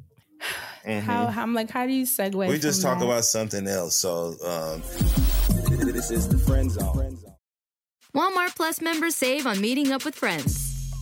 mhm. how, how I'm like, how do you segue? we just talk that? about something else. So um This is the. Friend zone. Walmart Plus members save on meeting up with friends.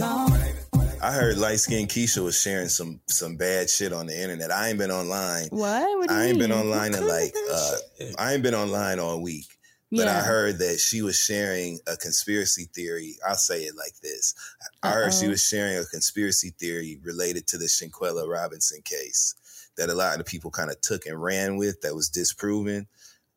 I heard light skinned Keisha was sharing some some bad shit on the internet. I ain't been online. What? What do you I ain't been online in like uh I ain't been online all week. But I heard that she was sharing a conspiracy theory. I'll say it like this. I heard she was sharing a conspiracy theory related to the Shanquella Robinson case that a lot of people kind of took and ran with that was disproven.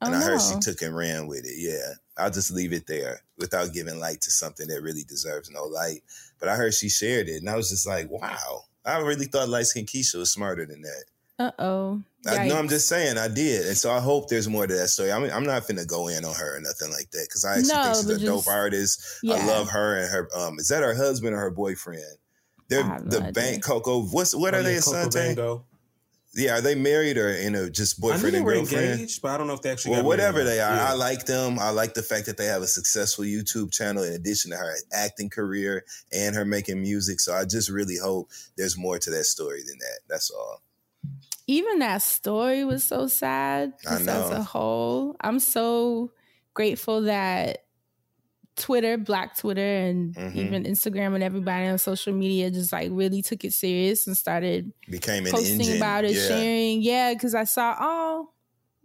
And Oh, I heard no. she took and ran with it. Yeah. I'll just leave it there without giving light to something that really deserves no light. But I heard she shared it. And I was just like, wow. I really thought light skinned Keisha was smarter than that. Uh oh. I, no, I'm just saying I did, and so I hope there's more to that story. I mean, I'm not finna go in on her or nothing like that because I actually No, think she's a but dope artist. yeah. I love her and her. Um, is that her husband or her boyfriend? They're I have no the idea. bank Coco. What's what Oh, are they? yeah, Coco Asante? Bango. Yeah, are they married or in a just I knew boyfriend they and were girlfriend? engaged, but I don't know if they actually Well, got whatever married. they are, Yeah. I like them. I like the fact that they have a successful YouTube channel in addition to her acting career and her making music. So I just really hope there's more to that story than that. That's all. Even that story was so sad. I Just as a whole, I'm so grateful that Twitter, Black Twitter, and Mhm. even Instagram and everybody on social media just like really took it serious and started Became an posting engine. about it, yeah. sharing. Yeah, because I saw, oh,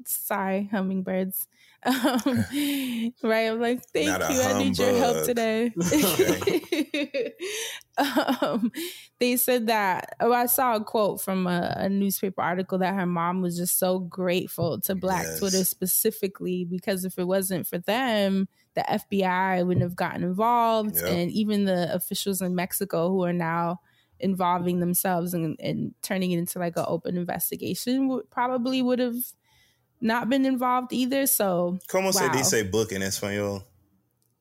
sorry, hummingbirds. Um, right, I'm like, thank Not you. I need your help today. um, they said that. Oh, I saw a quote from a, a newspaper article that her mom was just so grateful to Black Yes. Twitter specifically because if it wasn't for them, the FBI wouldn't have gotten involved, Yep. and even the officials in Mexico who are now involving themselves and, and turning it into like an open investigation would probably would have not been involved either. So ¿Cómo se wow. dice book in español?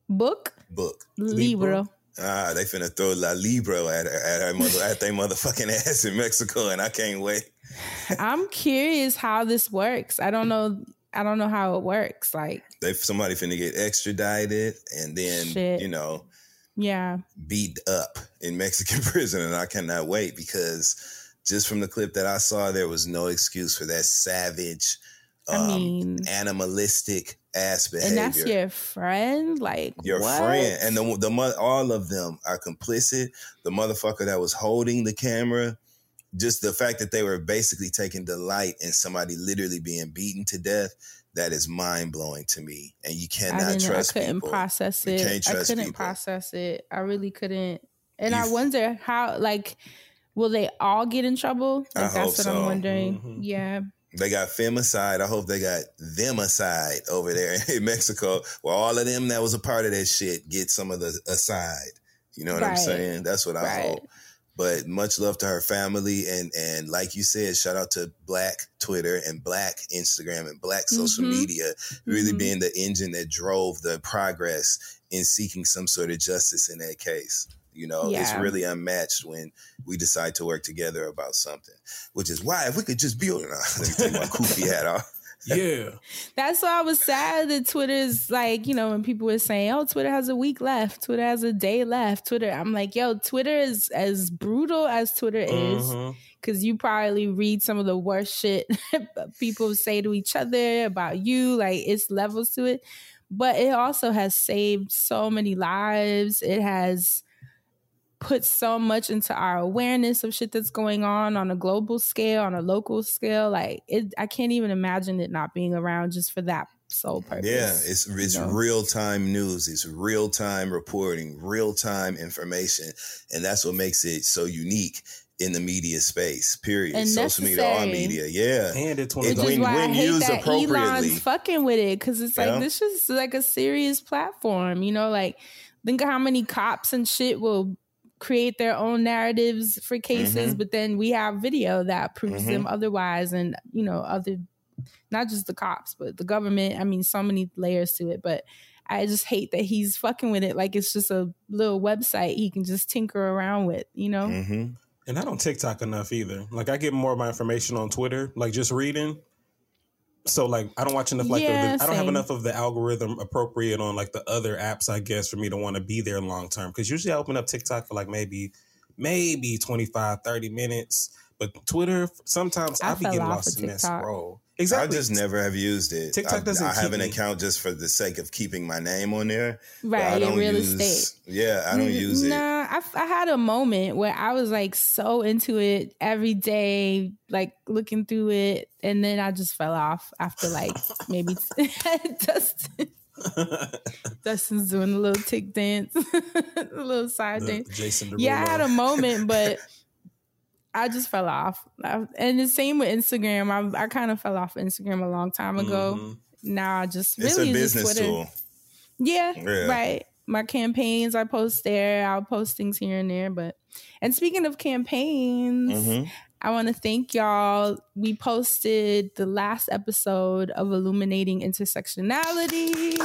book Book. libro. Ah, they finna throw La Libro at her, at her mother, at their motherfucking ass in Mexico, and I can't wait. I'm curious how this works. I don't know. I don't know how it works. Like, They somebody finna get extradited and then Shit. you know yeah, beat up in Mexican prison, and I cannot wait because just from the clip that I saw, there was no excuse for that savage, I um, mean, animalistic ass behavior. and that's your friend. Like, your what? friend and the the all of them are complicit. The motherfucker that was holding the camera just the fact that they were basically taking delight in somebody literally being beaten to death. That is mind blowing to me, and you cannot didn't. trust I couldn't people. process You it. can't I couldn't people. process it. I really couldn't. And I You- wonder how. Like, will they all get in trouble? I Like, hope that's what so. Mm-hmm. I'm wondering. Mhm. Yeah. They got femicide. I hope they got them aside over there in Mexico, where all of them that was a part of that shit get some of the aside. You know what I'm saying? That's what I Right. hope. But much love to her family, and and like you said, shout out to Black Twitter and Black Instagram and Black social Mhm. media, really Mhm. being the engine that drove the progress in seeking some sort of justice in that case. You know, it's really unmatched when we decide to work together about something. Which is why if we could just build let me take my goofy hat off. Yeah. That's why I was sad that Twitter's like, you know, when people were saying, oh, Twitter has a week left, Twitter has a day left, Twitter. I'm like, yo, Twitter is as brutal as Twitter is. Mhm. Cause you probably read some of the worst shit people say to each other about you. Like it's levels to it. But it also has saved so many lives. It has put so much into our awareness of shit that's going on on a global scale, on a local scale. Like it I can't even imagine it not being around just for that sole purpose. Yeah, it's it's know? real time news. It's real time reporting, real time information, and that's what makes it so unique in the media space. Period. And Social media, all media. Yeah, And it's Which Which when- is why when I hate used that appropriately. Elon's fucking with it because it's like Yeah. this is like a serious platform. You know, like think of how many cops and shit will create their own narratives for cases, Mhm. but then we have video that proves Mhm. them otherwise, and you know, other not just the cops, but the government. I mean, so many layers to it, but. I just hate that he's fucking with it like it's just a little website he can just tinker around with, you know? hmm And I don't TikTok enough either. Like I get more of my information on Twitter, like just reading. So like I don't watch enough like Yeah, the, I don't have enough of the algorithm appropriate on like the other apps I guess for me to want to be there long term. Because usually I open up TikTok for like maybe maybe 25 30 minutes. But Twitter sometimes I I, be getting lost in that TikTok. Scroll. I just never have used it. TikTok I, doesn't I have keep an me- account just for the sake of keeping my name on there. but I Right, in don't real use, estate. Yeah, I don't N- use it. Nah, I, I had a moment where I was like so into it every day, like looking through it, and then I just fell off after like maybe Dustin. Dustin's doing a little tick dance, a little side The dance. Jason Derulo. Yeah, I had a moment, but I just fell off. I- And the same with Instagram. I, I kind of fell off Instagram a long time ago. Mhm. Now I just It's really a use business Twitter. tool. Yeah, Yeah. right. My campaigns, I post there. I'll post things here and there. But and speaking of campaigns, Mhm. I want to thank y'all. We posted the last episode of Illuminating Intersectionality,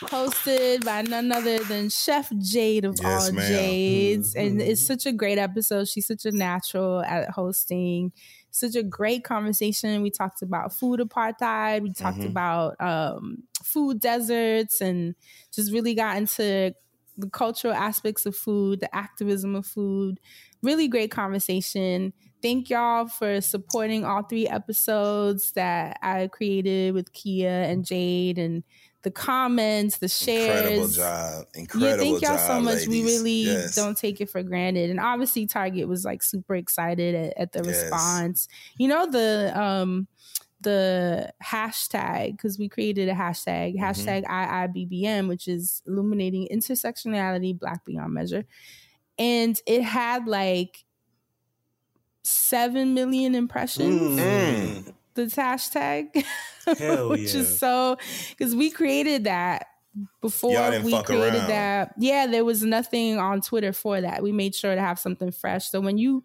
hosted by none other than Chef Jade of Yes, all ma'am. Jades, and Mhm. it's such a great episode. She's such a natural at hosting. Such a great conversation. We talked about food apartheid. We talked Mhm. about um, food deserts, and just really got into the cultural aspects of food, the activism of food. Really great conversation. Thank y'all for supporting all three episodes that I created with Kia and Jade and the comments, the shares. Incredible job. Incredible yeah, thank y'all job, so much. We really Yes. don't take it for granted. And obviously Target was like super excited at, at the Yes. response. You know the um the hashtag because we created a hashtag Mm-hmm. hashtag IIBBM, which is illuminating intersectionality, Black Beyond Measure, and it had like seven million impressions. Mm. This hashtag, Hell which yeah. is so because we created that before we created around. that. Yeah, there was nothing on Twitter for that. We made sure to have something fresh. So when you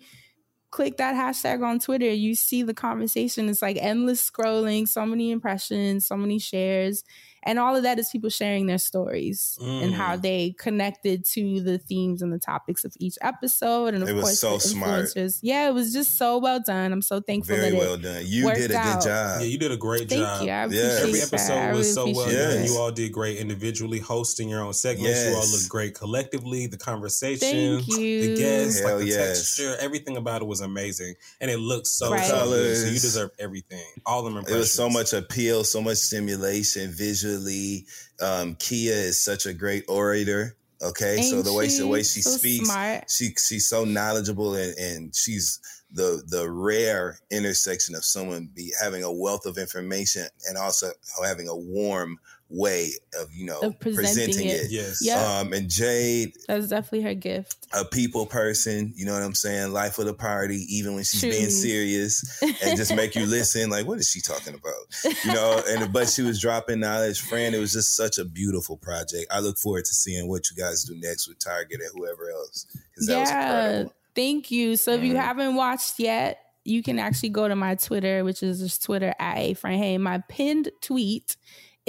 click that hashtag on Twitter, you see the conversation. It's like endless scrolling, so many impressions, so many shares. And all of that is people sharing their stories and Mm. how they connected to the themes and the topics of each episode. And of It was course, so the smart. influencers. Yeah, it was just so well done. I'm so thankful Very that well it done. You worked did a good out. job. Yeah, you did a great Thank job. you. I Yeah. Every episode I was really so well appreciate done. You all did great individually, hosting your own segments. You all Yes. looked great collectively. The conversation, Thank you. the guests, Hell like the yes. texture, everything about it was amazing, and it looked so, Right. so good. So you deserve everything. All them It was so much appeal, so much stimulation visually. Um, Kia is such a great orator. Okay, so the way she the way she so speaks, smart? she she's so knowledgeable and, and she's the the rare intersection of someone be having a wealth of information and also having a warm way of you know Of presenting it. Yes. Yeah. Um, and Jade, That's definitely her gift. a people person, you know what I'm saying? Life of the party, even when she's being serious and just make you listen, like, what is she talking about? You know, and but she was dropping knowledge. friend. it was just such a beautiful project. I look forward to seeing what you guys do next with Target and whoever else. Because that was Yeah. incredible. Thank you. So if you Mhm. haven't watched yet, you can actually go to my Twitter, which is just Twitter at A friend. Hey. My pinned tweet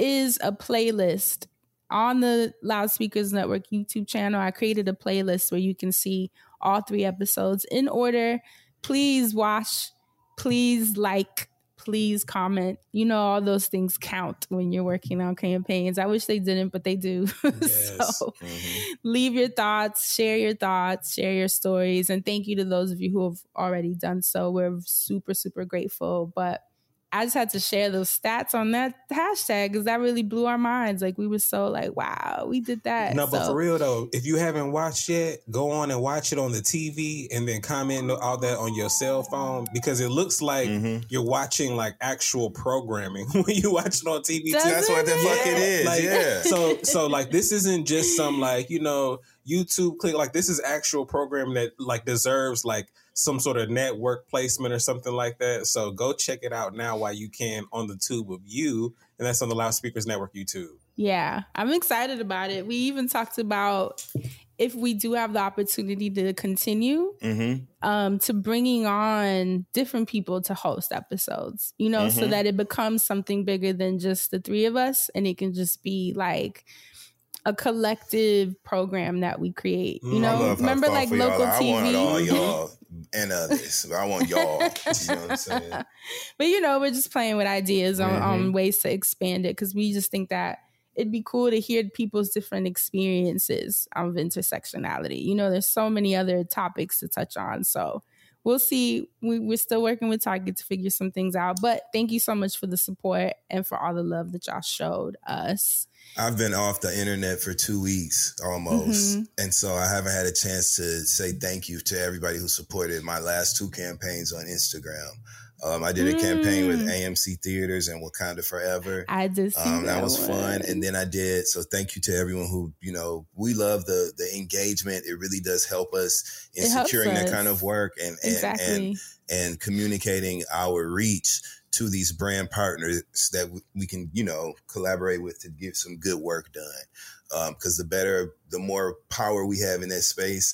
is a playlist on the Loudspeakers Network YouTube channel. I created a playlist where you can see all three episodes in order. Please watch, please like, please comment. You know, all those things count when you're working on campaigns. I wish they didn't, but they do. Yes. so Mhm. leave your thoughts, share your thoughts, share your stories. And thank you to those of you who have already done so. We're super, super grateful. But I just had to share those stats on that hashtag because that really blew our minds. Like we were so like, wow, we did that. No, but for real though, if you haven't watched yet, go on and watch it on the TV and then comment all that on your cell phone because it looks like Mhm. you're watching like actual programming when you watch it on TV. Too. That's what the Isn't fuck it is. Like, yeah. So so like this isn't just some like, you know, YouTube click like this is actual programming that like deserves like some sort of network placement or something like that. So go check it out now while you can on the tube of you. And that's on the Loudspeakers Network YouTube. Yeah, I'm excited about it. We even talked about if we do have the opportunity to continue mm-hmm. um, to bringing on different people to host episodes, you know, so Mhm. that it becomes something bigger than just the three of us and it can just be like a collective program that we create. You Mm, know, I love how remember like local are. I want all y'all and others. I want y'all. You know what I'm saying? but you know, we're just playing with ideas on, on Mhm. ways to expand it because we just think that it'd be cool to hear people's different experiences of intersectionality. You know, there's so many other topics to touch on. So we'll see. We, we're still working with Target to figure some things out. But thank you so much for the support and for all the love that y'all showed us. I've been off the internet for two weeks almost. Mhm. And so I haven't had a chance to say thank you to everybody who supported my last two campaigns on Instagram. Um, I did a campaign with Mm. AMC Theaters and Wakanda Forever. I did see Um, that was one. fun. And then I did. So thank you to everyone who, you know, we love the the engagement. It really does help us in It securing that kind of work and, and, exactly. and and communicating our reach to these brand partners that we, we can, you know, collaborate with to get some good work done. Because the better, the more power we have in that space,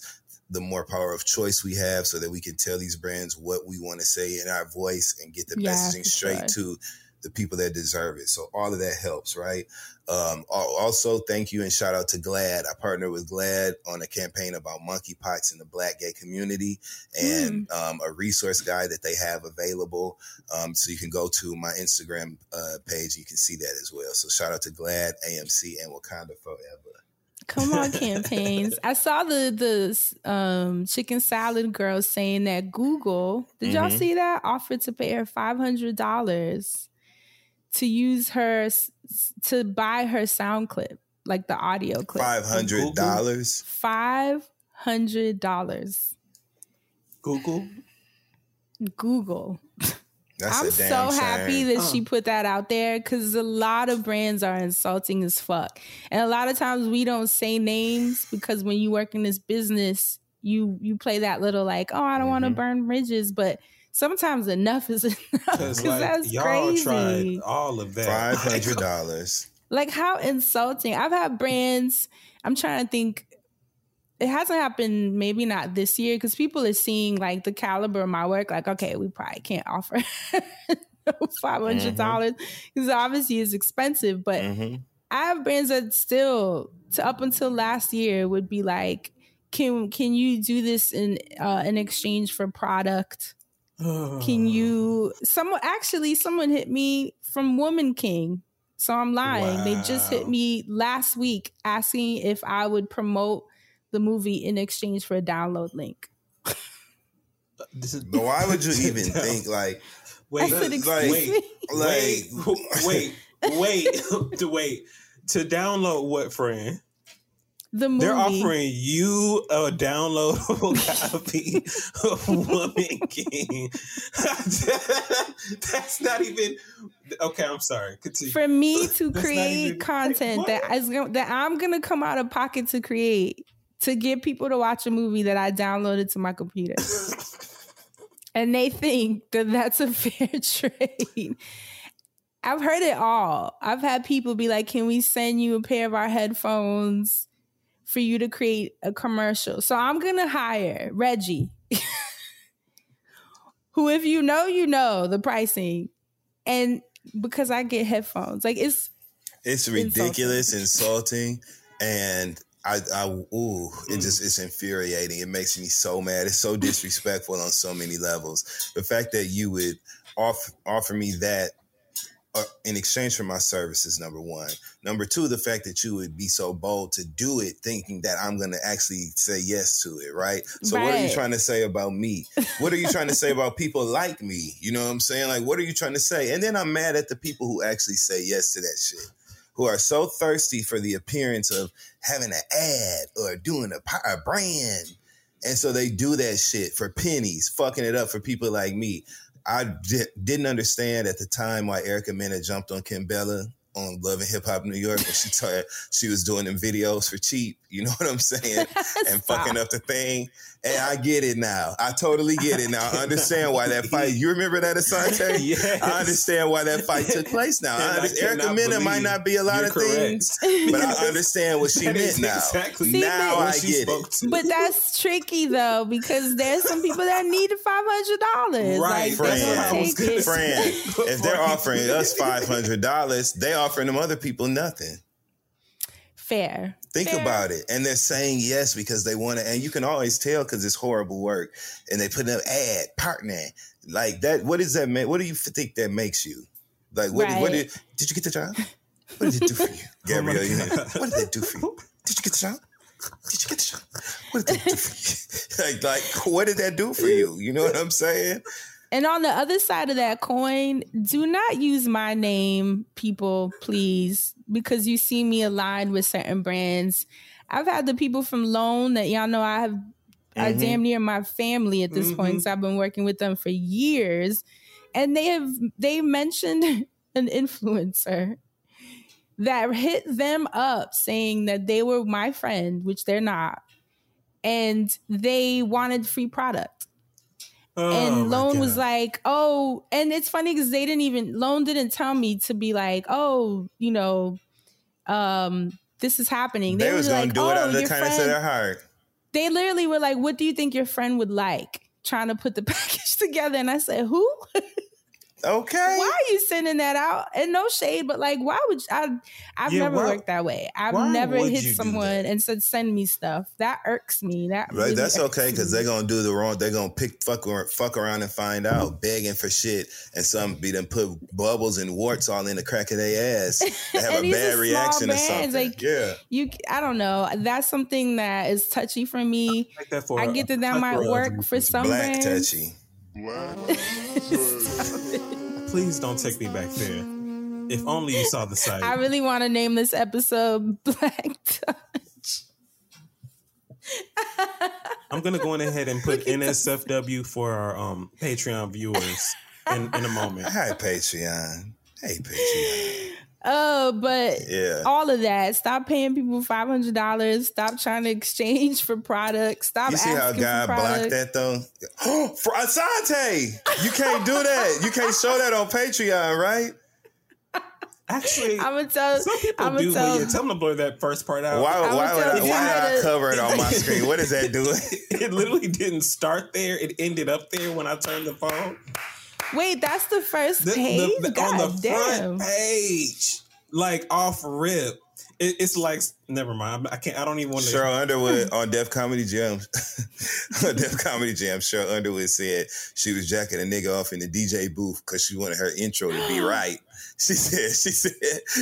the more power of choice we have, so that we can tell these brands what we want to say in our voice and get the Yeah, messaging straight sure. to the people that deserve it. So all of that helps, right? Um, also, thank you and shout out to GLAAD. I partnered with GLAAD on a campaign about monkeypox in the Black gay community and Hmm. um, a resource guide that they have available. Um, so you can go to my Instagram uh, page. You can see that as well. So shout out to GLAAD, AMC, and Wakanda Forever. Come on, campaigns. I saw the the um, chicken salad girl saying that Google, did y'all Mhm. see that? Offered to pay her $500 to use her, to buy her sound clip, like the audio clip. Five hundred dollars. $500. Google. Google. That's I'm so damn happy shame. that she oh. put that out there because a lot of brands are insulting as fuck. And a lot of times we don't say names because when you work in this business, you you play that little like, oh, I don't want to mm-hmm. burn bridges, but sometimes enough is enough Because because like that's y'all crazy. tried all of that. Five hundred dollars. Like how insulting. I've had brands. I'm trying to think. It hasn't happened. Maybe not this year because people are seeing like the caliber of my work. Like, okay, we probably can't offer five hundred dollars because obviously it's expensive. But hmm I have brands that still, to up until last year, would be like, can can you do this in uh, in exchange for product? Can you? Someone actually, someone hit me from Woman King. So I'm lying. They just hit me last week asking if I would promote the movie in exchange for a download link. This is, But why would you even think like Wait, I said, like- wait, like wait, wait, wait, to wait to download what friend? the movie. They're offering you a downloadable copy of Woman King. That's not even okay. I'm sorry. Continue. for me to That's create even- content that What? is gonna, that I'm gonna come out of pocket to create to get people to watch a movie that I downloaded to my computer, and they think that that's a fair trade. I've heard it all. I've had people be like, "Can we send you a pair of our headphones for you to create a commercial?" So I'm gonna hire Reggie, who, if you know, you know the pricing, and because I get headphones, like it's It's ridiculous, insulting, and I, I, ooh, it just it's infuriating. It makes me so mad. It's so disrespectful on so many levels. The fact that you would offer offer me that uh, in exchange for my services, number one. Number two, the fact that you would be so bold to do it, thinking that I'm going to actually say yes to it, right? So, what are you trying to say about me? What are you trying to say about people like me? You know what I'm saying? Like, what are you trying to say? And then I'm mad at the people who actually say yes to that shit, who are so thirsty for the appearance of having an ad or doing a, a brand. And so they do that shit for pennies, fucking it up for people like me. I di- didn't understand at the time why Erica Mena jumped on Kimbella on Love and Hip Hop New York when she told she was doing them videos for cheap. You know what I'm saying? and fucking up the thing. And I get it now. I totally get it now. I understand why that fight. You remember that, Asante? Yes. I understand why that fight took place now. And I I understand. Erica cannot Mena might not be a lot of correct. things, but I understand what she meant now. exactly now what I get it. to. But that's tricky though, because there's some people that need the five hundred dollars. Right, like, friend. they will I was take gonna it. Friend, if they're offering us five hundred dollars, they offering them other people nothing. Fair. Think Fair. about it. And they're saying yes because they want to, and you can always tell because it's horrible work. And they put an ad, partner. Like that, what does that make? What do you think that makes you? Like, what, what Right. did, did you get the job? What did it do for you? Oh Gabrielle, you know, what did that do for you? Did you get the job? Did you get the job? What did that do for you? like, like, what did that do for you? You know what I'm saying? And on the other side of that coin, do not use my name, people, please, because you see me aligned with certain brands. I've had the people from Loan that y'all know I have are Mm-hmm. damn near my family at this point. So I've been working with them for years. And they have they mentioned an influencer that hit them up saying that they were my friend, which they're not, and they wanted free product Oh, and my Lone was like, "Oh," and it's funny because they didn't even Lone didn't tell me to be like, "Oh, you know, um, this is happening." They, were was gonna like, do it "Oh, out of the your kindness of friend-" their heart. They literally were like, "What do you think your friend would like?" Trying to put the package together, and I said, "Who? Okay. why are you sending that out?" And no shade, but like, why would you, I? I've Yeah, never why- worked that way. I've never hit someone and said, "Send me stuff." That irks me. That Right, really that's okay because they're gonna do the wrong. They're gonna pick fuck ar- fuck around and find out, begging for shit, and some be them put bubbles and warts all in the crack of their ass. They have a these are bad small reaction to brands, something. like, yeah, you i don't know that's something that is touchy for me Like that for i a- get that that might work for some black brands touchy. Please don't take me back there. If only you saw the site. i really want to name this episode black touch I'm gonna go on ahead and put NSFW for our um, Patreon viewers in, in a moment. Hi Patreon. Hey Patreon. Oh but Yeah. all of that stop paying people $500 stop trying to exchange for products stop You see how God blocked that though? For Asante, you can't do that. You can't show that on Patreon, right? Actually, i'm gonna tell some people i'm do. gonna but tell yeah, tell them to blur that first part out. Why? would Why would tell I, why how did I cover it on my screen? What is that doing? it literally didn't start there. It ended up there when I turned the phone. Wait that's the first The- the- page the- God on the damn front page, like off rip. It, it's like never mind. I can't. I don't even want to. Sheryl Underwood on Def Comedy Jam. on Def Comedy Jam, Sheryl Underwood said she was jacking a nigga off in the DJ booth because she wanted her intro to be right. She said, she said,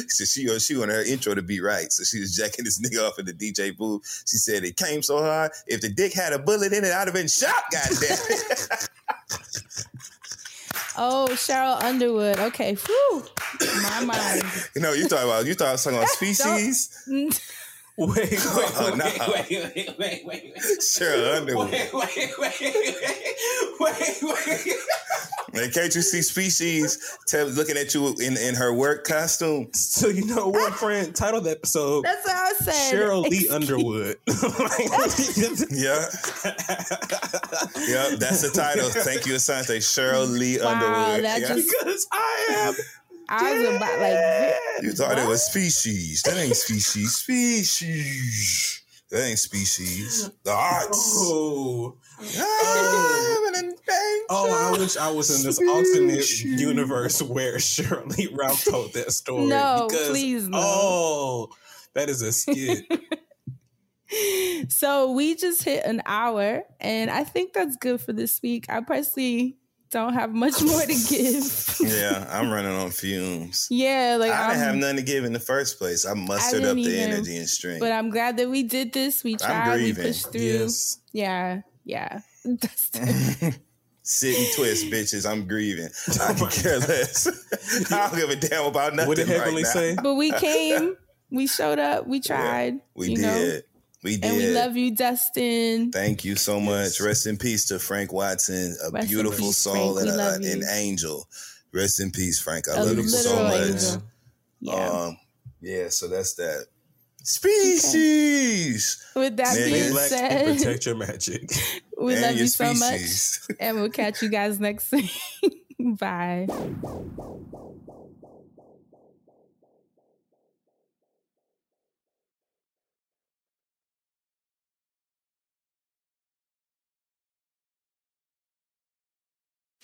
she, she, she wanted her intro to be right. So she was jacking this nigga off in the DJ booth. She said it came so hard. If the dick had a bullet in it, I'd have been shot, goddamn it. Oh, Sheryl Underwood. Okay, whew. My mind. you know, you thought about you thought I was talking about species. Wait, wait, wait, Oh, no. wait, wait, wait, wait, wait. Sheryl Underwood. Wait, wait, wait, wait, wait, wait. And can't you see Species tell, looking at you in, in her work costume? So you know what, friend? Title the episode That's what I said. Sheryl Lee Underwood. Yeah. yep, that's the title. Thank you, Asante. Sheryl Lee Wow, Underwood. that Yeah. just- because I am. I was about like You thought it was species. That ain't species. Species. That ain't species. The arts. Oh, Oh, oh! I wish I was in this alternate universe where Sheryl Lee Ralph told that story. No, because, please, no. Oh, that is a skit. so we just hit an hour, and I think that's good for this week. I personally don't have much more to give. Yeah, I'm running on fumes. yeah, like I didn't have I'm, nothing to give in the first place. I mustered up the even, energy and strength. but I'm glad that we did this. We tried. We pushed through. yes. Yeah, yeah. Sit and twist, bitches. I'm grieving. I can care less. I don't give a damn about nothing What did right Heavenly now. say? but we came. We showed up. We tried. We you did. know? We did. And we love you, Dustin. Thank you so much. Rest in peace to Frank Watson, a Rest beautiful peace, soul Frank. and a, an angel. Rest in peace, Frank. I A love you so much. angel. Yeah. Um, yeah, so that's that. Species. With that Man, Stay being black and said, protect your magic. we and love your you so much. And we'll catch you guys next week. Bye.